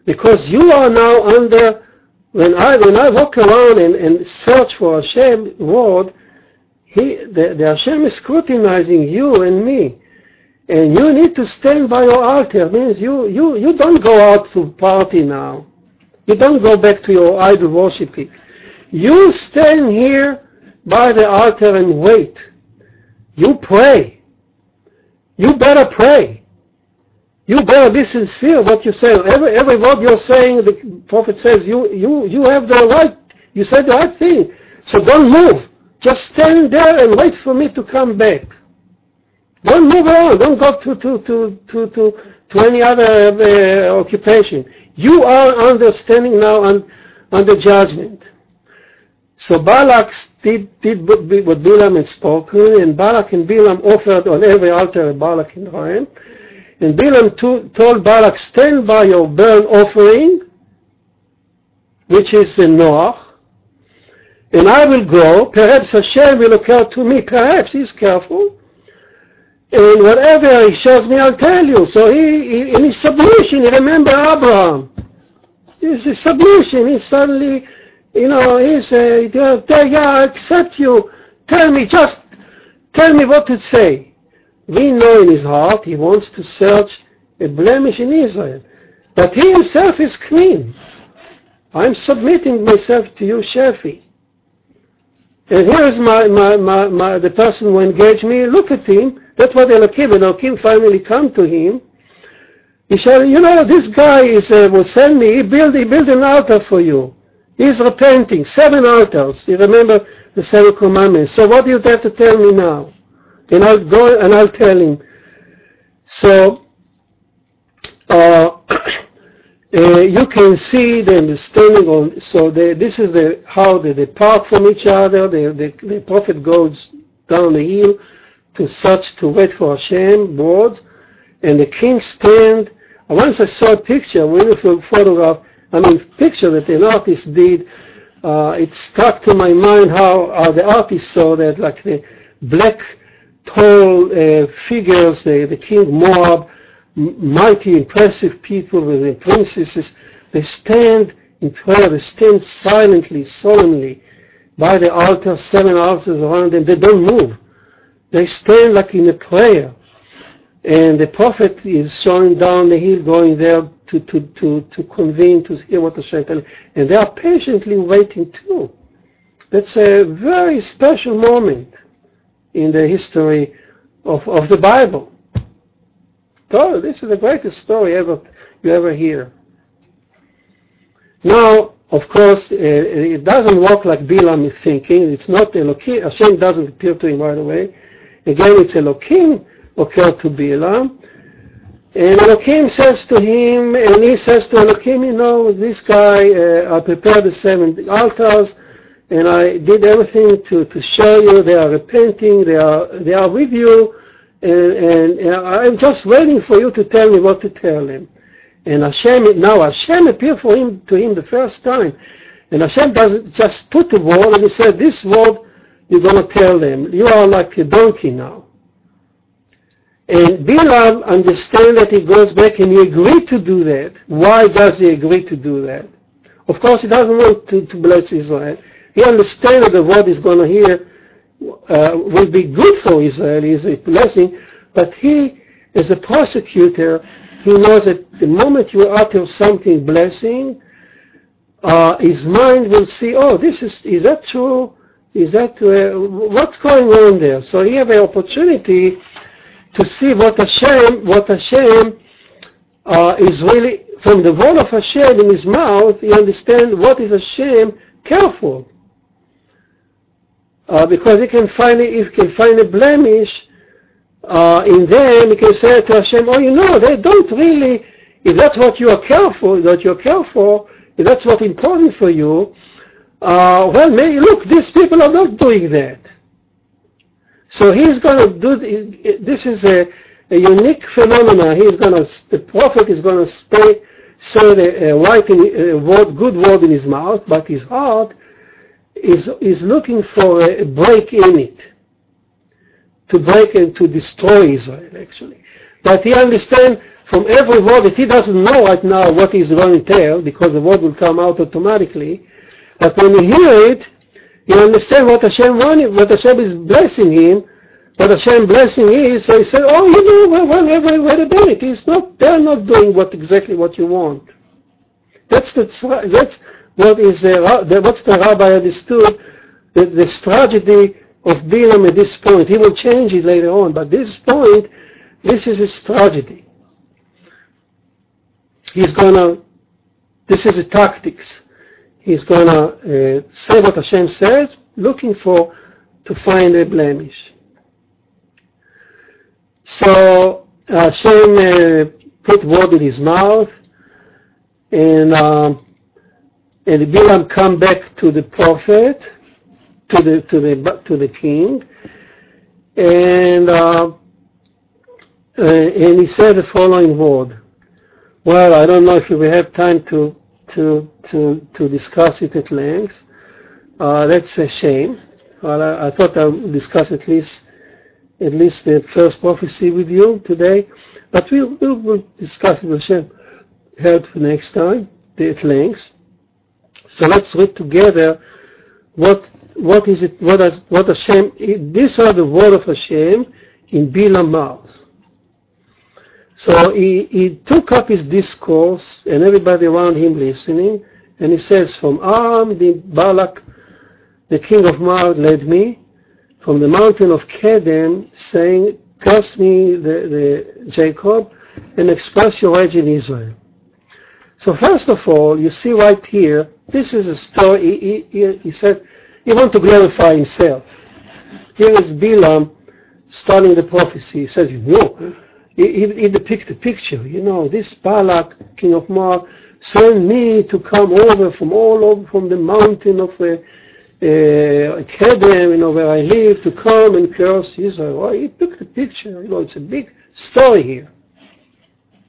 Because you are now under, when I, when I walk around and, and search for Hashem word, he, the, the Hashem is scrutinizing you and me. And you need to stand by your altar. Means you, you, you don't go out to party now. You don't go back to your idol worshiping. You stand here by the altar and wait. You pray. You better pray. You better be sincere what you say. Every, every word you're saying, the prophet says, you, you, you have the right, you said the right thing. So don't move. Just stand there and wait for me to come back. Don't move around. Don't go to, to, to, to, to, to any other uh, occupation. You are understanding now on, under judgment. So Balak did, did what Bilam had spoken, and Balak and Bilam offered on every altar bullock and Ryan. And Bilam to, told Balak, stand by your burnt offering, which is in Noah, and I will go. Perhaps Hashem will occur to me. Perhaps he's careful. And whatever he shows me, I'll tell you. So he, he in his submission, he remember Abraham. His submission, he suddenly you know, he said, yeah, I accept you. Tell me, just tell me what to say. We know in his heart he wants to search a blemish in Israel. But he himself is clean. I'm submitting myself to you, Shafi. And here is my, my, my, my, the person who engaged me. Look at him. That's what Elohim, Elohim finally come to him. He said, you know, this guy is, uh, will send me, he build, he build an altar for you. He's repenting. Seven altars. You remember the seven commandments. So what do you have to tell me now? And I'll go and I'll tell him. So, uh, uh, you can see them standing on. So the, this is the how they depart from each other. The, the, the prophet goes down the hill to search to wait for Hashem words, and the king stand. Once I saw a picture, a photograph. I mean, picture that an artist did. Uh, it struck to my mind how uh, the artist saw that, like the black, tall uh, figures, the, the king Moab, mighty, impressive people with the princesses, they stand in prayer, they stand silently, solemnly by the altar, seven altars around them. They don't move. They stand like in a prayer. And the prophet is showing down the hill, going there to, to, to, to convene, to hear what the Hashem And they are patiently waiting too. That's a very special moment in the history of, of the Bible. So this is the greatest story ever you ever hear. Now, of course, uh, it doesn't work like Bilam is thinking. It's not Elohim. Hashem doesn't appear to him right away. Again, it's Elohim occurred to Bilam. And Elohim says to him, and he says to Elohim, you know, this guy, uh, I prepared the seven altars, and I did everything to, to show you they are repenting, they are, they are with you, and, and, and, I'm just waiting for you to tell me what to tell him. And Hashem, now Hashem appeared for him to him the first time. And Hashem doesn't just put the word and he said, this word you're going to tell them. You are like a donkey now. And Bilam understands that he goes back and he agreed to do that. Why does he agree to do that? Of course, he doesn't want to, to bless Israel. He understands that word he's going to hear uh, will be good for Israel, is a blessing, but he, as a prosecutor, he knows that the moment you utter something blessing, uh, his mind will see, oh, this is, is that true? Is that, uh, what's going on there? So he have an opportunity to see what Hashem, what Hashem uh, is really, from the word of Hashem in his mouth, he understand what is Hashem careful uh, because he can find if he can find a blemish uh, in them, he can say to Hashem, "Oh, you know, they don't really. If that's what you are careful, that you're careful, if that's what's important for you, uh, well, maybe look, these people are not doing that. So he's going to do. This is a, a unique phenomenon. He's going to. The prophet is going to say, the right in, word, good word in his mouth, but his heart is, is looking for a break in it, to break and to destroy Israel, actually. But he understands from every word that he doesn't know right now what he's going to because the word will come out automatically. But when he hear it, he understands what Hashem wanted, what Hashem is blessing him, what Hashem blessing is. So he said, "Oh, you know, well, well, well. He's not. They're not doing what exactly what you want." That's the that's what is the, the, what's the rabbi understood, the, this tragedy of Bilam at this point. He will change it later on, but this point, this is his tragedy. He's gonna, this is the tactics. He's gonna uh, say what Hashem says, looking for, to find a blemish. So Hashem uh, put word in his mouth, and um, and Bilam come back to the prophet, to the to the to the king, and uh, uh, and he said the following word. Well, I don't know if we have time to to to to discuss it at length. Uh, that's a shame. Well, I, I, thought I would discuss at least at least the first prophecy with you today, but we'll, we'll, we'll discuss it with Hashem help next time at length. So let's read together what what is it what does what Hashem these are the word of Hashem in Bilam's mouth. So he, he took up his discourse and everybody around him listening and he says from Aram the Balak the king of Moab led me from the mountain of Kedem saying curse me the, the Jacob and express your age in Israel. So first of all, you see right here, this is a story, he, he, he said, he want to glorify himself. Here is Bilam starting the prophecy. He says, know, he, he depicts a picture. You know, this Balak, king of Moab, sent me to come over from all over from the mountain of uh, uh, Kedem, you know, where I live, to come and curse Israel. Well, he took the picture. You know, it's a big story here.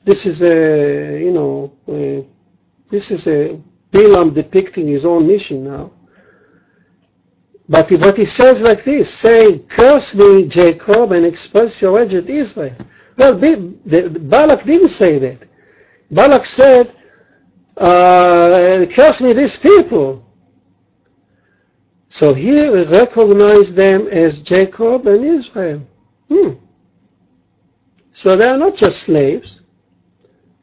This is a, you know, uh, this is a Balaam depicting his own mission now. But what he says like this, say, curse me, Jacob, and express your edge at Israel. Well, Balak didn't say that. Balak said, uh, curse me these people. So here we recognize them as Jacob and Israel. Hmm. So they are not just slaves.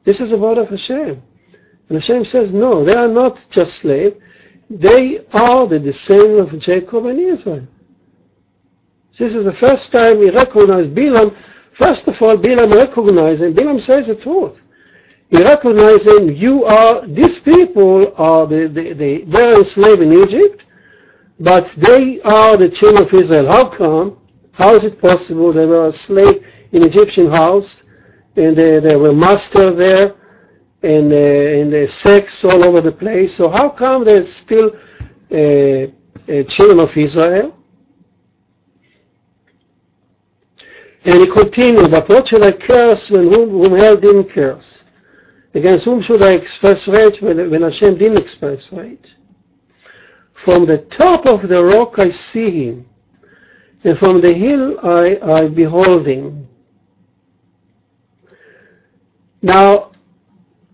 This is the word of Hashem. And Hashem says, no, they are not just slaves. They are the descendants of Jacob and Israel. This is the first time we recognize Bilam. First of all, Bilam recognizes, and Bilam says the truth. He recognizes you are, these people are the, the, the, they're enslaved in Egypt, but they are the children of Israel. How come? How is it possible they were a slave in Egyptian house and they, they were master there and, uh, and sex all over the place. So how come they're still uh, uh, children of Israel? And he continued, but what should I curse when whom, whom El didn't curse? Against whom should I express rage when, when Hashem didn't express rage? From the top of the rock I see him, and from the hill I, I behold him. Now,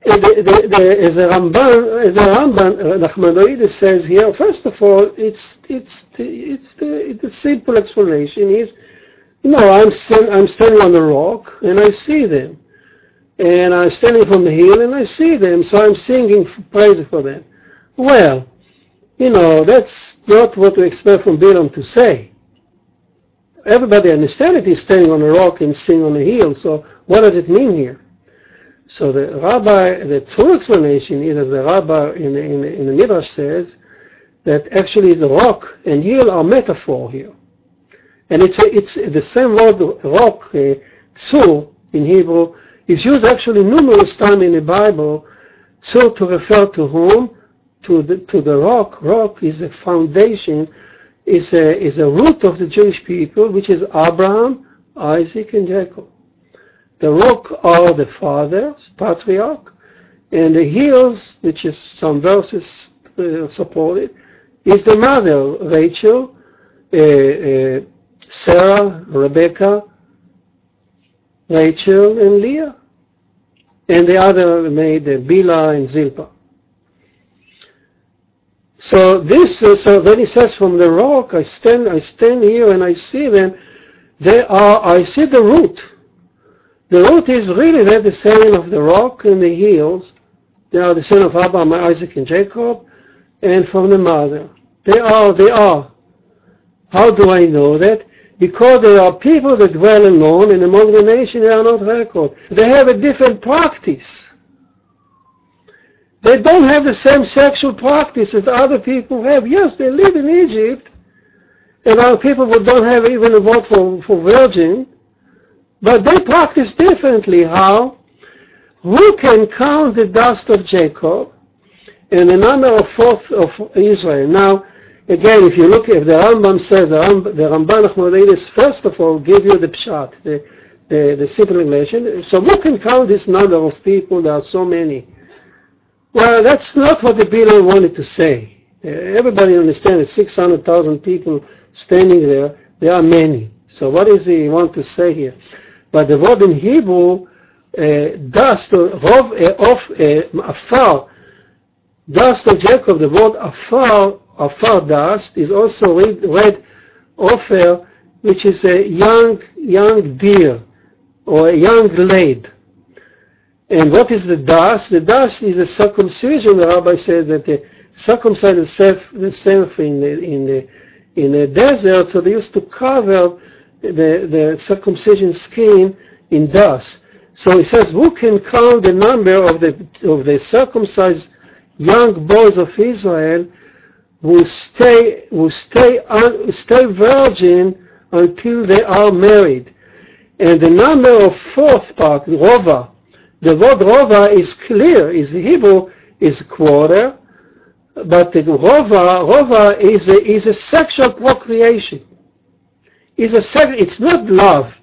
Eh, the, the, the, as the Ramban, as the Ramban, uh, Nachmanides says here, first of all, it's it's the, it's the it's the simple explanation is, you know, I'm stand, I'm standing on the rock and I see them, and I'm standing from the hill and I see them, so I'm singing praise for them. Well, you know, that's not what we expect from Bilam to say. Everybody understands that he's standing on a rock and singing on a hill. So what does it mean here? So the rabbi, the true explanation is, as the rabbi in, in, in the Midrash says, that actually the rock and hill are metaphor here. And it's, a, it's the same word, rock, uh, in Hebrew, is used actually numerous times in the Bible, so to refer to whom? To the, to the rock. Rock is a foundation, is a, is a root of the Jewish people, which is Abraham, Isaac, and Jacob. The rock are the fathers, patriarch, and the hills, which is some verses uh, supported, is the mother, Rachel, uh, uh, Sarah, Rebecca, Rachel, and Leah. And the other maid uh, Bilhah and Zilpah. So this, uh, so then he says, from the rock, I stand, I stand here and I see them. They are, I see the root. The root is really they're the same of the rock and the hills. They are the son of Abraham, Isaac, and Jacob, and from the mother. They are, they are. How do I know that? Because there are people that dwell alone, and among the nation they are not reckoned. They have a different practice. They don't have the same sexual practice as other people have. Yes, they live in Egypt, and our people don't have even a vote for, for virgin, but they practice differently. How? Who can count the dust of Jacob and the number of fourth of Israel? Now, again, if you look, if the Rambam says, the, Ram, the Ramban first of all, give you the pshat, the, the, the simple explanation. So who can count this number of people? There are so many. Well, that's not what the Bilam wanted to say. Everybody understands 600,000 people standing there. There are many. So what does he want to say here? But the word in Hebrew, uh, dust of, uh, of uh, afar, dust of Jacob, the word afar, afar dust, is also read, read ofer, which is a young, young deer, or a young lad. And what is the dust? The dust is a circumcision. The rabbi says that the circumcised themselves in the, in the in the desert, so they used to cover the, the circumcision skin in dust. So he says, who can count the number of the, of the circumcised young boys of Israel who stay, who stay, un, stay virgin until they are married? And the number of fourth part, rova, the word rova is clear, is Hebrew, is quarter, but the rova, rova is a, is a sexual procreation. Is a sex, it's not love.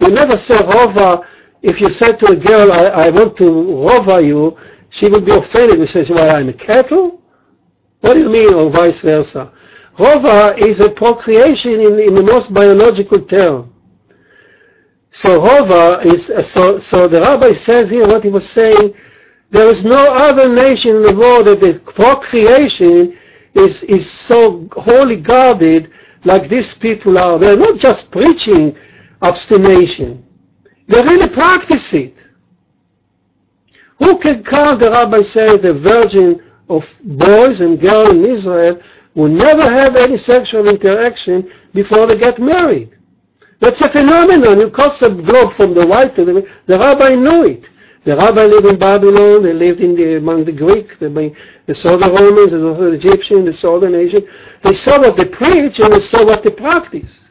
You never say rova, if you said to a girl, I, I want to rova you, she would be offended and says, well, I'm a cattle? What do you mean, or vice versa? Rova is a procreation in, in the most biological term. So Rova is, so, so the rabbi says here what he was saying, there is no other nation in the world that the procreation is, is so wholly guarded like these people are. They're not just preaching abstination. They really practice it. Who can count, the rabbi says, the virgin of boys and girls in Israel who never have any sexual interaction before they get married? That's a phenomenon. You cross the globe from the white to the... The rabbi knew it. The rabbi lived in Babylon. They lived in the, among the Greek. They, they saw the Romans. They saw the Egyptians. They saw the nation. They saw what they preach and they saw what they practice.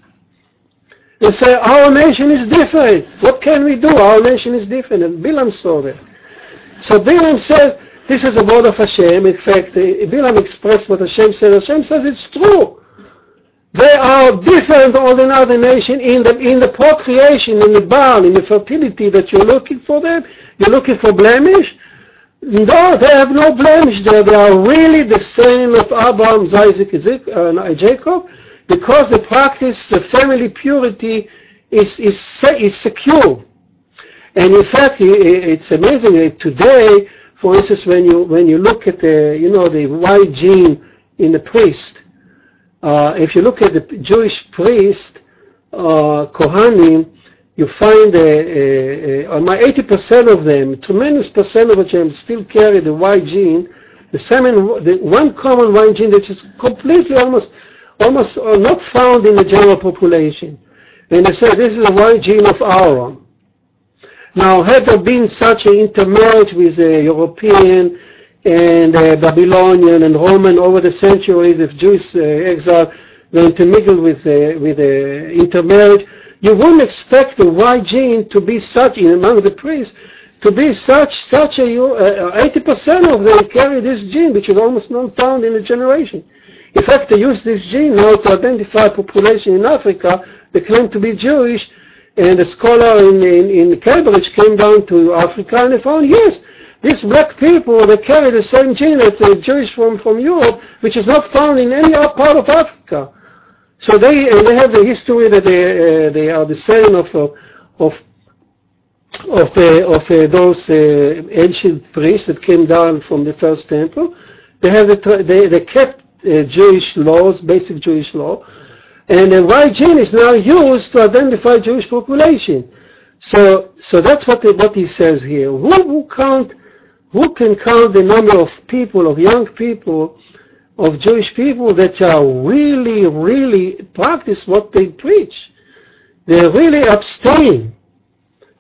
They say, our nation is different. What can we do? Our nation is different. And Bilam saw that. So Bilam said, this is a word of Hashem. In fact, Bilam expressed what Hashem said. Hashem says it's true. They are different than all other nation in the in the procreation, in the barn, in the fertility that you're looking for them. You're looking for blemish. No, they have no blemish there. They are really the same of Abraham, Isaac, uh, Jacob, because the practice, the family purity is is is secure. And in fact, it's amazing. Today, for instance, when you when you look at the you know the Y gene in the priest, uh, if you look at the Jewish priest, uh, Kohanim, you find uh, my 80% of them, tremendous percent of them still carry the Y gene, the the one common Y gene that is completely almost, almost uh, not found in the general population. And they say this is the Y gene of Aaron. Now, had there been such an intermarriage with a European and uh, Babylonian and Roman over the centuries of Jewish uh, exile were intermingled with uh, with uh, intermarriage. You wouldn't expect the Y gene to be such in among the priests to be such such a 80% of them carry this gene, which is almost not found in a generation. In fact, they use this gene now to identify population in Africa. They claim to be Jewish, and a scholar in, in, in Cambridge came down to Africa and they found, yes, these black people, they carry the same gene that the Jewish from, from Europe, which is not found in any other part of Africa. So they, they have the history that they, uh, they are the same of, uh, of, of, uh, of uh, those uh, ancient priests that came down from the first temple. They have the, they, they kept uh, Jewish laws, basic Jewish law, and the Y gene is now used to identify Jewish population. So, so that's what, the, what he says here. Who, who count who can count the number of people, of young people, of Jewish people that are really, really practice what they preach? They really abstain.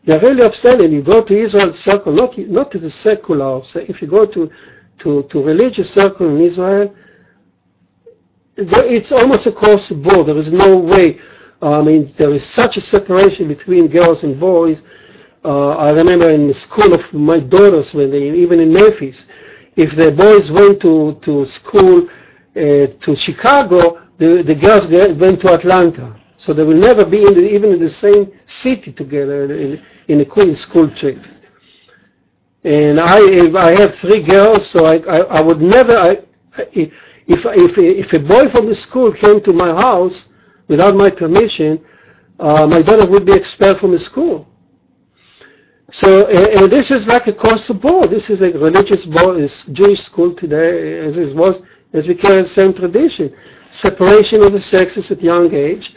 They really abstain. And you go to Israel circle, not, not to the secular, so if you go to, to, to religious circle in Israel, it's almost across the board. There is no way. I mean, there is such a separation between girls and boys uh, I remember in the school of my daughters, when they, even in Memphis, if the boys went to, to school uh, to Chicago, the, the girls went to Atlanta. So they will never be in the, even in the same city together in, in a school trip. And I, I have three girls, so I, I, I would never, I, if, if, if a boy from the school came to my house without my permission, uh, my daughter would be expelled from the school. So, and this is like across the board. This is a religious board, it's Jewish school today, as it was, as we carry the same tradition. Separation of the sexes at young age,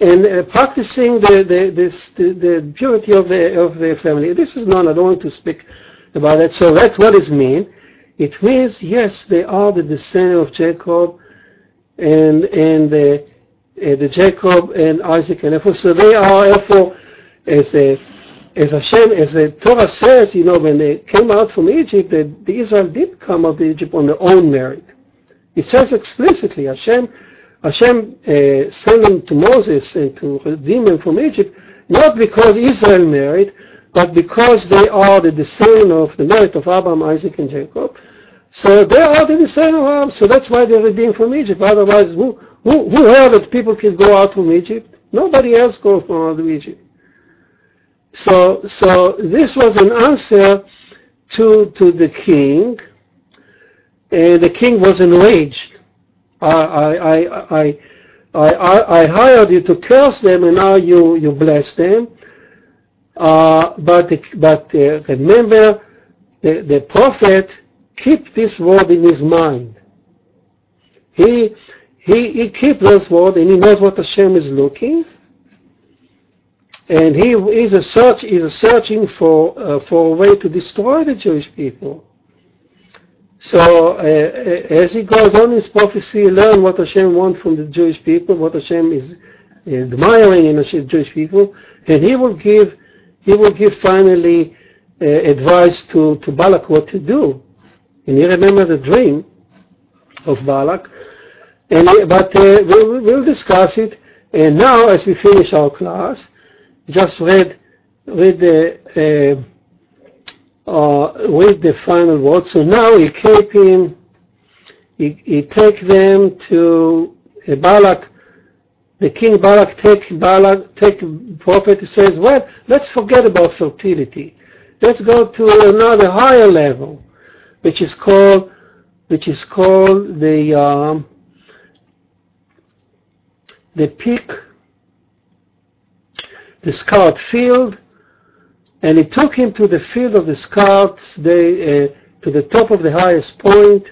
and uh, practicing the, the, this, the, the, purity of the, of the family. This is not, I don't want to speak about that. So that's what it means. It means, yes, they are the descendant of Jacob, and, and uh, uh, the Jacob and Isaac and therefore, so they are therefore as a as Hashem, as the Torah says, you know, when they came out from Egypt, the, the Israel did come out of Egypt on their own merit. It says explicitly, Hashem, Hashem uh, sent them to Moses and to redeem them from Egypt, not because Israel married, but because they are the descendant of the merit of Abraham, Isaac, and Jacob. So they are the descendant of Abraham, so that's why they're redeemed from Egypt. Otherwise, who, who, who heard that people can go out from Egypt? Nobody else goes from out of Egypt. So, so this was an answer to, to the king, and the king was enraged. I, I, I, I, I, hired you to curse them, and now you, you bless them. Uh, but but uh, remember, the, the prophet keep this word in his mind. He he he keep those words, and he knows what Hashem is looking. And he is a search is searching for uh, for a way to destroy the Jewish people. So uh, as he goes on his prophecy, learn what Hashem wants from the Jewish people, what Hashem is admiring in the Jewish people, and he will give he will give finally uh, advice to, to Balak what to do. And you remember the dream of Balak. And, but uh, we'll, we'll discuss it. And now, as we finish our class, just read read the uh, uh, read the final word. So now he keep him. He, he take them to uh, Balak the king Balak take Balak take prophet says, well, let's forget about fertility. Let's go to another higher level, which is called which is called the um, the peak, the scout field, and he took him to the field of the scouts, they, uh, to the top of the highest point,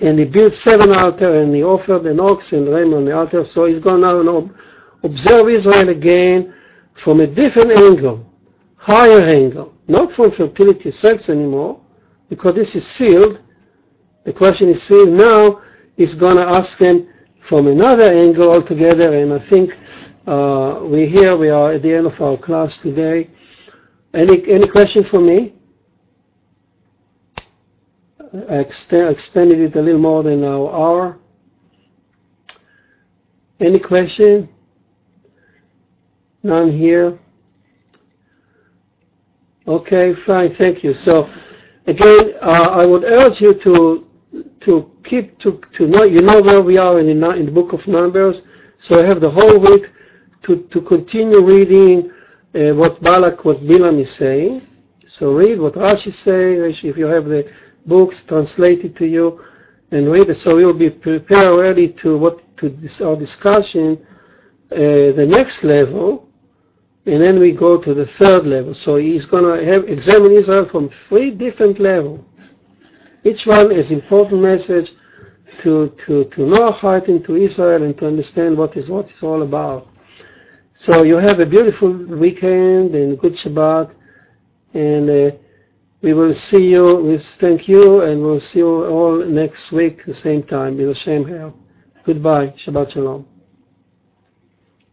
and he built seven altars and he offered an ox and ram on the altar. So he's and observe Israel again from a different angle, higher angle, not from fertility sex anymore, because this is sealed. The question is sealed now. He's going to ask them from another angle altogether, and I think uh, we here we are at the end of our class today. Any any question for me? I expanded it a little more than an hour. Any question? None here? Okay, fine, thank you. So again, uh, I would urge you to to keep to to know you know where we are in the, in the book of Numbers. So I have the whole week to to continue reading uh, what Balak, what Bilam is saying. So read what Rashi is saying. If you have the books translated to you and read it. So we will be prepared already to what to this, our discussion, uh, the next level, and then we go to the third level. So he's going to have examine Israel from three different levels. Each one is important message to to to know heart into Israel and to understand what is what it's all about. So you have a beautiful weekend and good Shabbat, and. Uh, we will see you, we thank you, and we'll see you all next week, the same time, in same help. Goodbye. Shabbat Shalom.